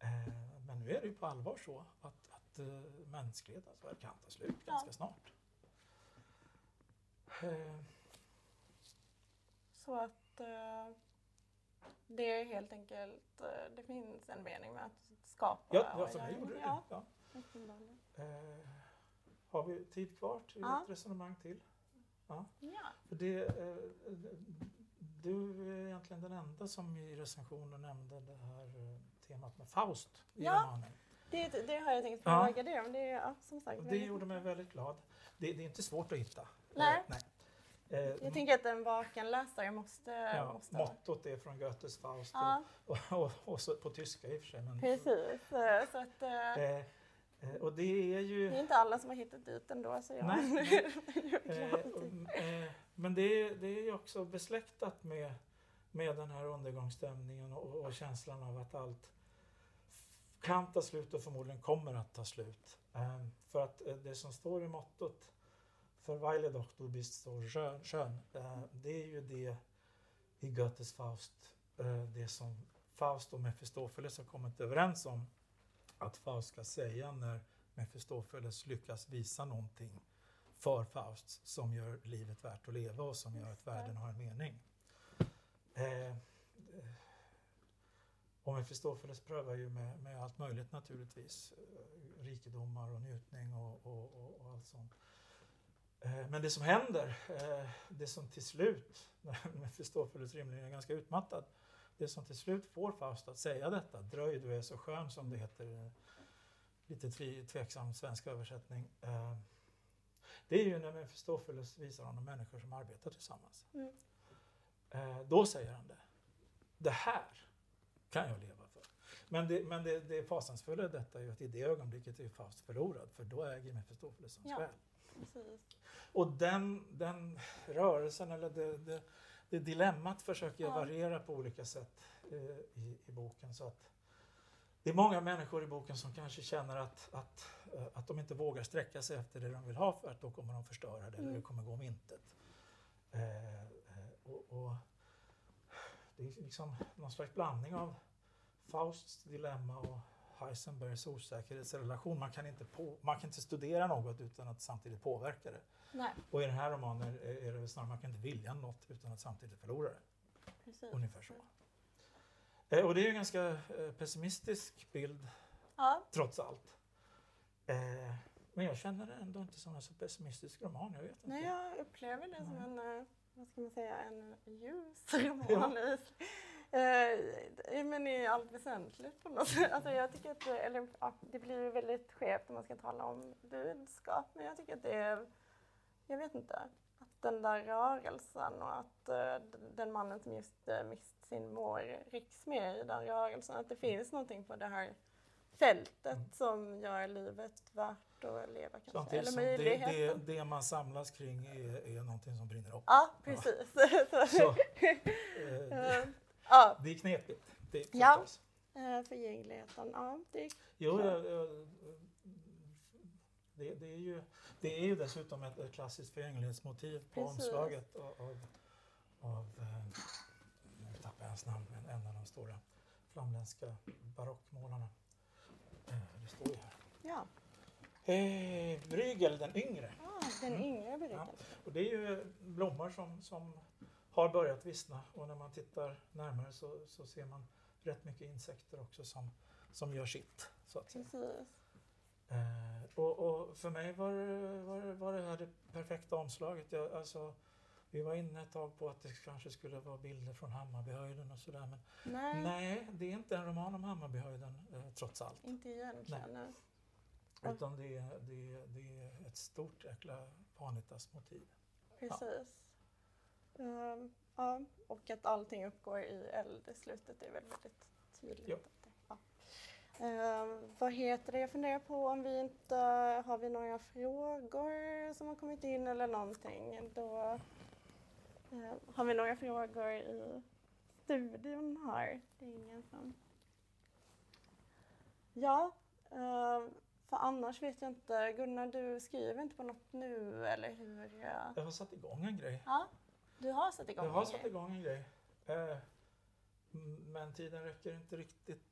Eh, men nu är det ju på allvar så att, att eh, mänsklighetens värld kan ta slut Ja. ganska snart. Eh, Så att eh, det är helt enkelt, det finns en mening med att skapa. ja, ja, för mig gjorde det Ja, ja. Eh, Har vi tid kvar till Ja. ett resonemang till? Ja. För det, eh, du är egentligen den enda som i recensionen nämnde det här eh, temat med Faust i Ja. romanen. Det, det har jag tänkt Ja. fråga dig om. Det är ja, som sagt det väldigt gjorde mig väldigt glad. Det, det är inte svårt att hitta. Nej. Eh, nej. Eh, Jag tänker att en vaken läsare måste... ja, måste mottot är från Goethes Faust ja, [laughs] och, och, och så på tyska i och för sig. Men, precis. Eh, Så att, eh, Eh, och det är ju... det är inte alla som har hittat dit ändå. Så jag Nej, [laughs] Eh, och, eh, men det är, det är ju också besläktat med, med den här undergångsstämningen och, och känslan av att allt kan ta slut och förmodligen kommer att ta slut. För att det som står i mottot för Weile doch du bist so schön, schön eh, det är ju det i Goethes Faust, eh, det som Faust och Mefistofeles har kommit överens om att Faust ska säga när Mefistofeles lyckas visa någonting för Faust som gör livet värt att leva och som gör att världen har en mening. Eh, eh, och Mefistofeles prövar ju med, med allt möjligt naturligtvis. Eh, rikedomar och njutning och, och, och, och allt sånt. Eh, men det som händer, eh, det som till slut, [laughs] när Mefistofeles rimligen är ganska utmattad, det som till slut får Faust att säga detta, dröj du är så skön som det heter, eh, lite tve, tveksam svensk översättning. Det är ju när Mefistofeles visar honom människor som arbetar tillsammans. Mm. Då säger han det. Det här kan jag leva för. Men det, men det, det fasansfulla i detta är ju att i det ögonblicket är Faust förlorad för då äger Mefistofeles hans Ja. själ. Precis. Och den, den rörelsen eller det, det, det dilemmat försöker jag Ja. variera på olika sätt eh, i, i boken. Så att det är många människor i boken som kanske känner att, att, eh, att de inte vågar sträcka sig efter det de vill ha för att då kommer de förstöra det eller Mm. det kommer gå om intet. Eh, eh, och, och det är liksom någon slags blandning av Fausts dilemma och Heisenbergs osäkerhetsrelation. Man kan, inte på, man kan inte studera något utan att samtidigt påverka det. Nej, Och i den här romanen är det snarare man kan inte vilja något utan att samtidigt förlora det. precis. Ungefär så. Eh, Och det är en ganska eh, pessimistisk bild Ja, trots allt. Eh, Men jag känner det ändå inte som en så pessimistisk roman. Jag vet inte. nej, jag upplever det som en, vad ska man säga, en ljus [laughs] roman. i- Eh, men i allt väsentligt på något sätt. Alltså jag tycker att det, eller, ja, det blir väldigt skevt om man ska tala om budskap. Men jag tycker att det är, jag vet inte, att den där rörelsen och att d- den mannen som just uh, mist sin mor rycks med i den rörelsen. Att det finns någonting på det här fältet Mm. som gör livet värt att leva kanske. Samtidigt Eller som det, möjligheten. det, det man samlas kring är, är någonting som brinner upp. Ja, precis. [laughs] Så, Så, [laughs] eh, det, eh, ja, det är knepigt. Det, Ja. förstås. eh, förgängligheten. Ja, det är Jo, jag, jag, det, det, är ju, det är ju dessutom ett, ett klassiskt förgänglighetsmotiv på Precis. omslaget av, av, av eh, nu tappar jag hans namn, men en av de stora flamländska barockmålarna. Eh, Det står ju här. ja. Eh, Bruegel den yngre. Ah, den yngre Beriken. Ja. Och det är ju blommor som, som har börjat vissna och när man tittar närmare så, så ser man rätt mycket insekter också som, som gör sitt. Så att. Precis. Eh, och, och för mig var, var, var det här det perfekta omslaget. Jag, alltså, vi var inne ett tag på att det kanske skulle vara bilder från Hammarbyhöjden och sådär. Men Nej, nej, det är inte en roman om Hammarbyhöjden eh, trots allt. inte egentligen. Nej. Utan det är, det, är, det är ett stort jäkla Vanitas-motiv. Precis. Ehm, ja, och att allting uppgår i eld i slutet är väl väldigt tydligt. Ja. Ja. Ehm, vad heter det? Jag funderar på om vi inte har vi några frågor som har kommit in eller någonting. Då eh, har vi några frågor i studion här. Det är ingen som... Ja, ehm, för annars vet jag inte. Gunnar, du skriver inte på något nu eller hur? Jag har satt igång en grej. Ja, du har satt igång Jag har satt igång en grej. Eh, men tiden räcker inte riktigt.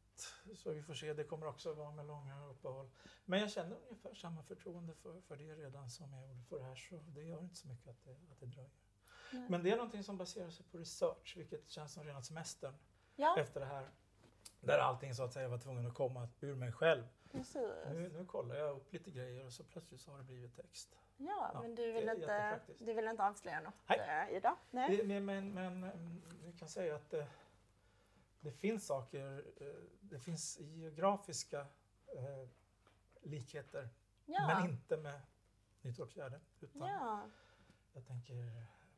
Så vi får se. Det kommer också vara med långa uppehåll. Men jag känner ungefär samma förtroende för, för det redan som jag gjorde för det här. Så det gör inte så mycket att det, att det dröjer. Nej. Men det är någonting som baserar sig på research, vilket känns som rena semestern Ja, efter det här. Där allting så att säga var tvungen att komma ur mig själv. Precis. Nu, nu kollar jag upp lite grejer och så plötsligt så har det blivit text. Ja, Ja, men du vill, inte, du vill inte avslöja något Nej. eh, idag? Nej. Det, men, men, men mm, vi kan säga att det, det finns saker, eh, det finns geografiska eh, likheter, ja. men inte med Nittorpsgärde. Utan ja, jag tänker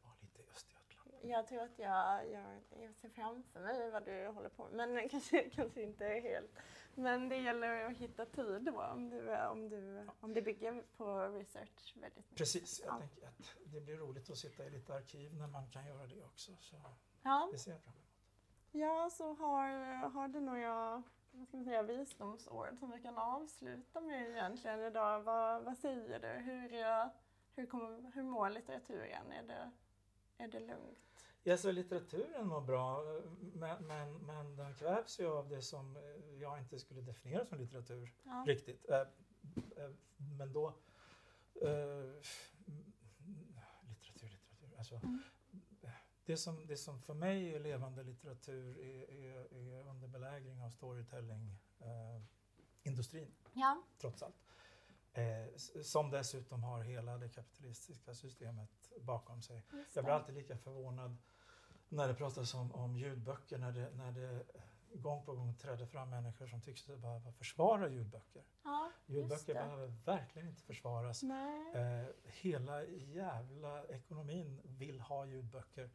vara lite i Östergötland. jag tror att jag, jag, jag ser framför mig vad du håller på med, men [laughs] kanske, kanske inte helt. Men det gäller att hitta tid då, om du, om du, om det bygger på research väldigt mycket. Precis, jag Ja. tänker att det blir roligt att sitta i lite arkiv när man kan göra det också. Så Ja, det ser jag fram emot. ja så har, har du några vad ska man säga, visdomsord som vi kan avsluta med egentligen idag? Vad, vad säger du? Hur, eh, hur, kommer, hur mår litteraturen? Är det, är det lugnt? Ja, så litteraturen mår bra, men, men, men den kvävs ju av det som jag inte skulle definiera som litteratur Ja. riktigt. Eh, eh, Men då... eh, Litteratur, litteratur. Alltså, Mm. det, som, det som för mig är levande litteratur är, är, är under belägring av storytelling-industrin, Ja. trots allt. Eh, som dessutom har hela det kapitalistiska systemet bakom sig. Jag blir alltid lika förvånad när det pratades om, om ljudböcker, när det, när det gång på gång trädde fram människor som tyckte sig behöva försvara ljudböcker. Ja, ljudböcker behöver verkligen inte försvaras. Eh, hela jävla ekonomin vill ha ljudböcker.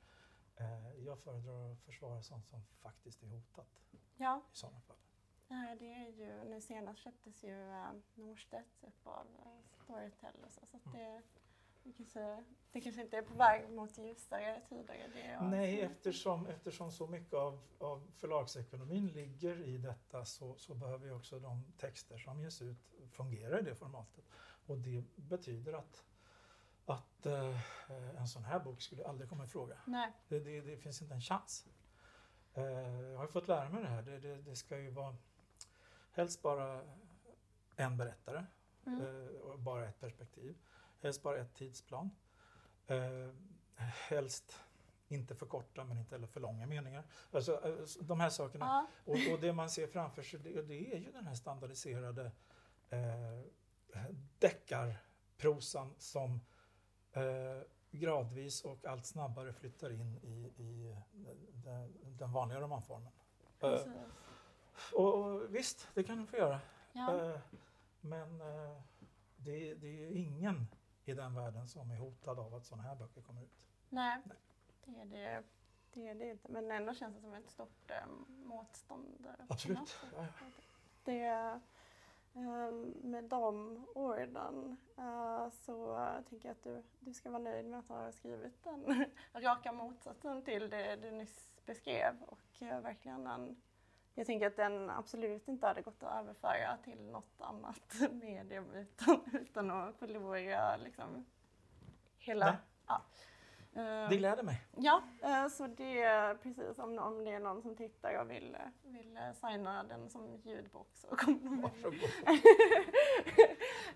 Eh, jag föredrar att försvara sånt som faktiskt är hotat. Ja. I sådana fall. Nej, det är ju, nu senast köptes ju äh, Norstedts upp av äh, Storytel och så, så mm. det, kanske, det kanske inte är på väg mot ljusare tider. Nej, eftersom, eftersom så mycket av, av förlagsekonomin ligger i detta så, så behöver ju också de texter som ges ut fungera i det formatet. Och det betyder att att eh, en sån här bok skulle aldrig komma i fråga. Nej. Det, det, det finns inte en chans. Eh, jag har fått lära mig det här. Det, det, det ska ju vara helst bara en berättare mm. eh, och bara ett perspektiv. Helst bara ett tidsplan. Eh, helst inte för korta men inte heller för långa meningar. Alltså, eh, de här sakerna. Ja. Och, och, det man ser framför sig det, det är ju den här standardiserade eh, deckarprosan som eh, gradvis och allt snabbare flyttar in i, i den, den vanliga romanformen. Eh, och, och, visst, det kan den få göra. Ja. Eh, men eh, det, det, är ju ingen i den världen som är hotad av att sådana här böcker kommer ut. Nej, Nej. det är det. Det är det inte, men ändå känns det som ett stort äh, motstånd. Absolut. Det, Ehm, med de orden uh, så tänker jag att du, du ska vara nöjd med att ha skrivit den [laughs] raka motsatsen till det du nyss beskrev och uh, verkligen en jag tänker att den absolut inte hade gått att överföra till något annat [laughs] medium utan, utan att förlora liksom hela... Ja. Eh, det gläder mig. Ja, eh, så det är precis om, om det är någon som tittar och vill, vill signa den som ljudbok så kommer de Varsågod.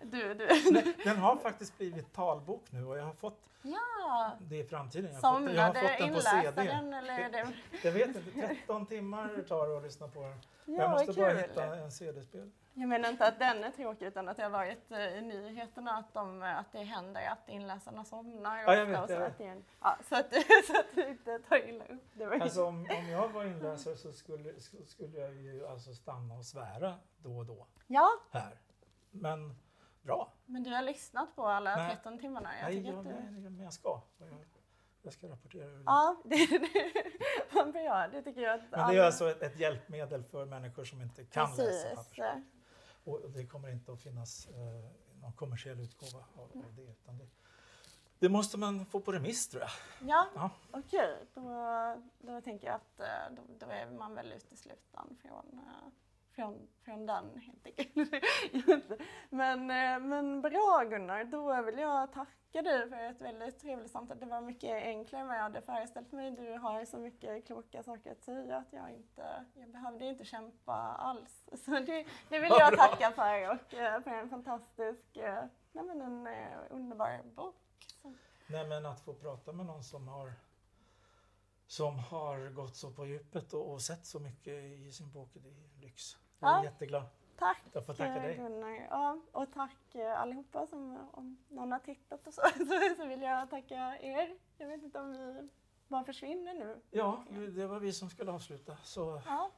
[laughs] du, du. Den, den har faktiskt blivit talbok nu och jag har fått ja. det i framtiden. Jag har, fått, jag har fått den på CD. Den, eller det? Jag vet inte, 13 timmar tar det att lyssna på den. Ja, jag måste bara hitta en CD-spel. Jag menar inte att den är tråkig utan att det har varit eh, i nyheterna att, de, att det händer att inläsarna somnar. Ja, jag vet, och [laughs] så, Att det, ja, så, att, så att du inte tar illa upp. Det var alltså, om, om jag var inläsare så skulle, skulle jag ju alltså stanna och svära då och då. Ja. Här. Men bra. Men du har lyssnat på alla nej. 13 timmarna? Jag nej, jag, du... men jag ska. Jag, jag ska rapportera. Ja, det, det, vad bra. Det tycker jag att Men det är alltså ett, ett, hjälpmedel för människor som inte kan Precis. läsa och det kommer inte att finnas eh, någon kommersiell utgåva av, av det. Utan det, det måste man få på remiss tror jag. Ja, ja. okej. Okay. Då, då tänker jag att eh, då, då är man väl utesluten från eh, från, från den helt enkelt. [laughs] men, eh, men bra Gunnar, då vill jag tacka dig för ett väldigt trevligt samtal. Det var mycket enklare än vad jag hade föreställt mig. Du har så mycket kloka saker att säga att jag inte, jag behövde inte kämpa alls. [laughs] Så det, det vill jag tacka för och eh, för en fantastisk, eh, nej men en underbar bok. Nej men att få prata med någon som har som har gått så på djupet och, och sett så mycket i sin bok, det är lyx. Jag är ja. jätteglad. Tack jag får tacka dig. Gunnar. Ja, och tack eh, allihopa som om någon har tittat och [laughs] så, så vill jag tacka er. Jag vet inte om vi bara försvinner nu. Ja, det var vi som skulle avsluta. Så ja.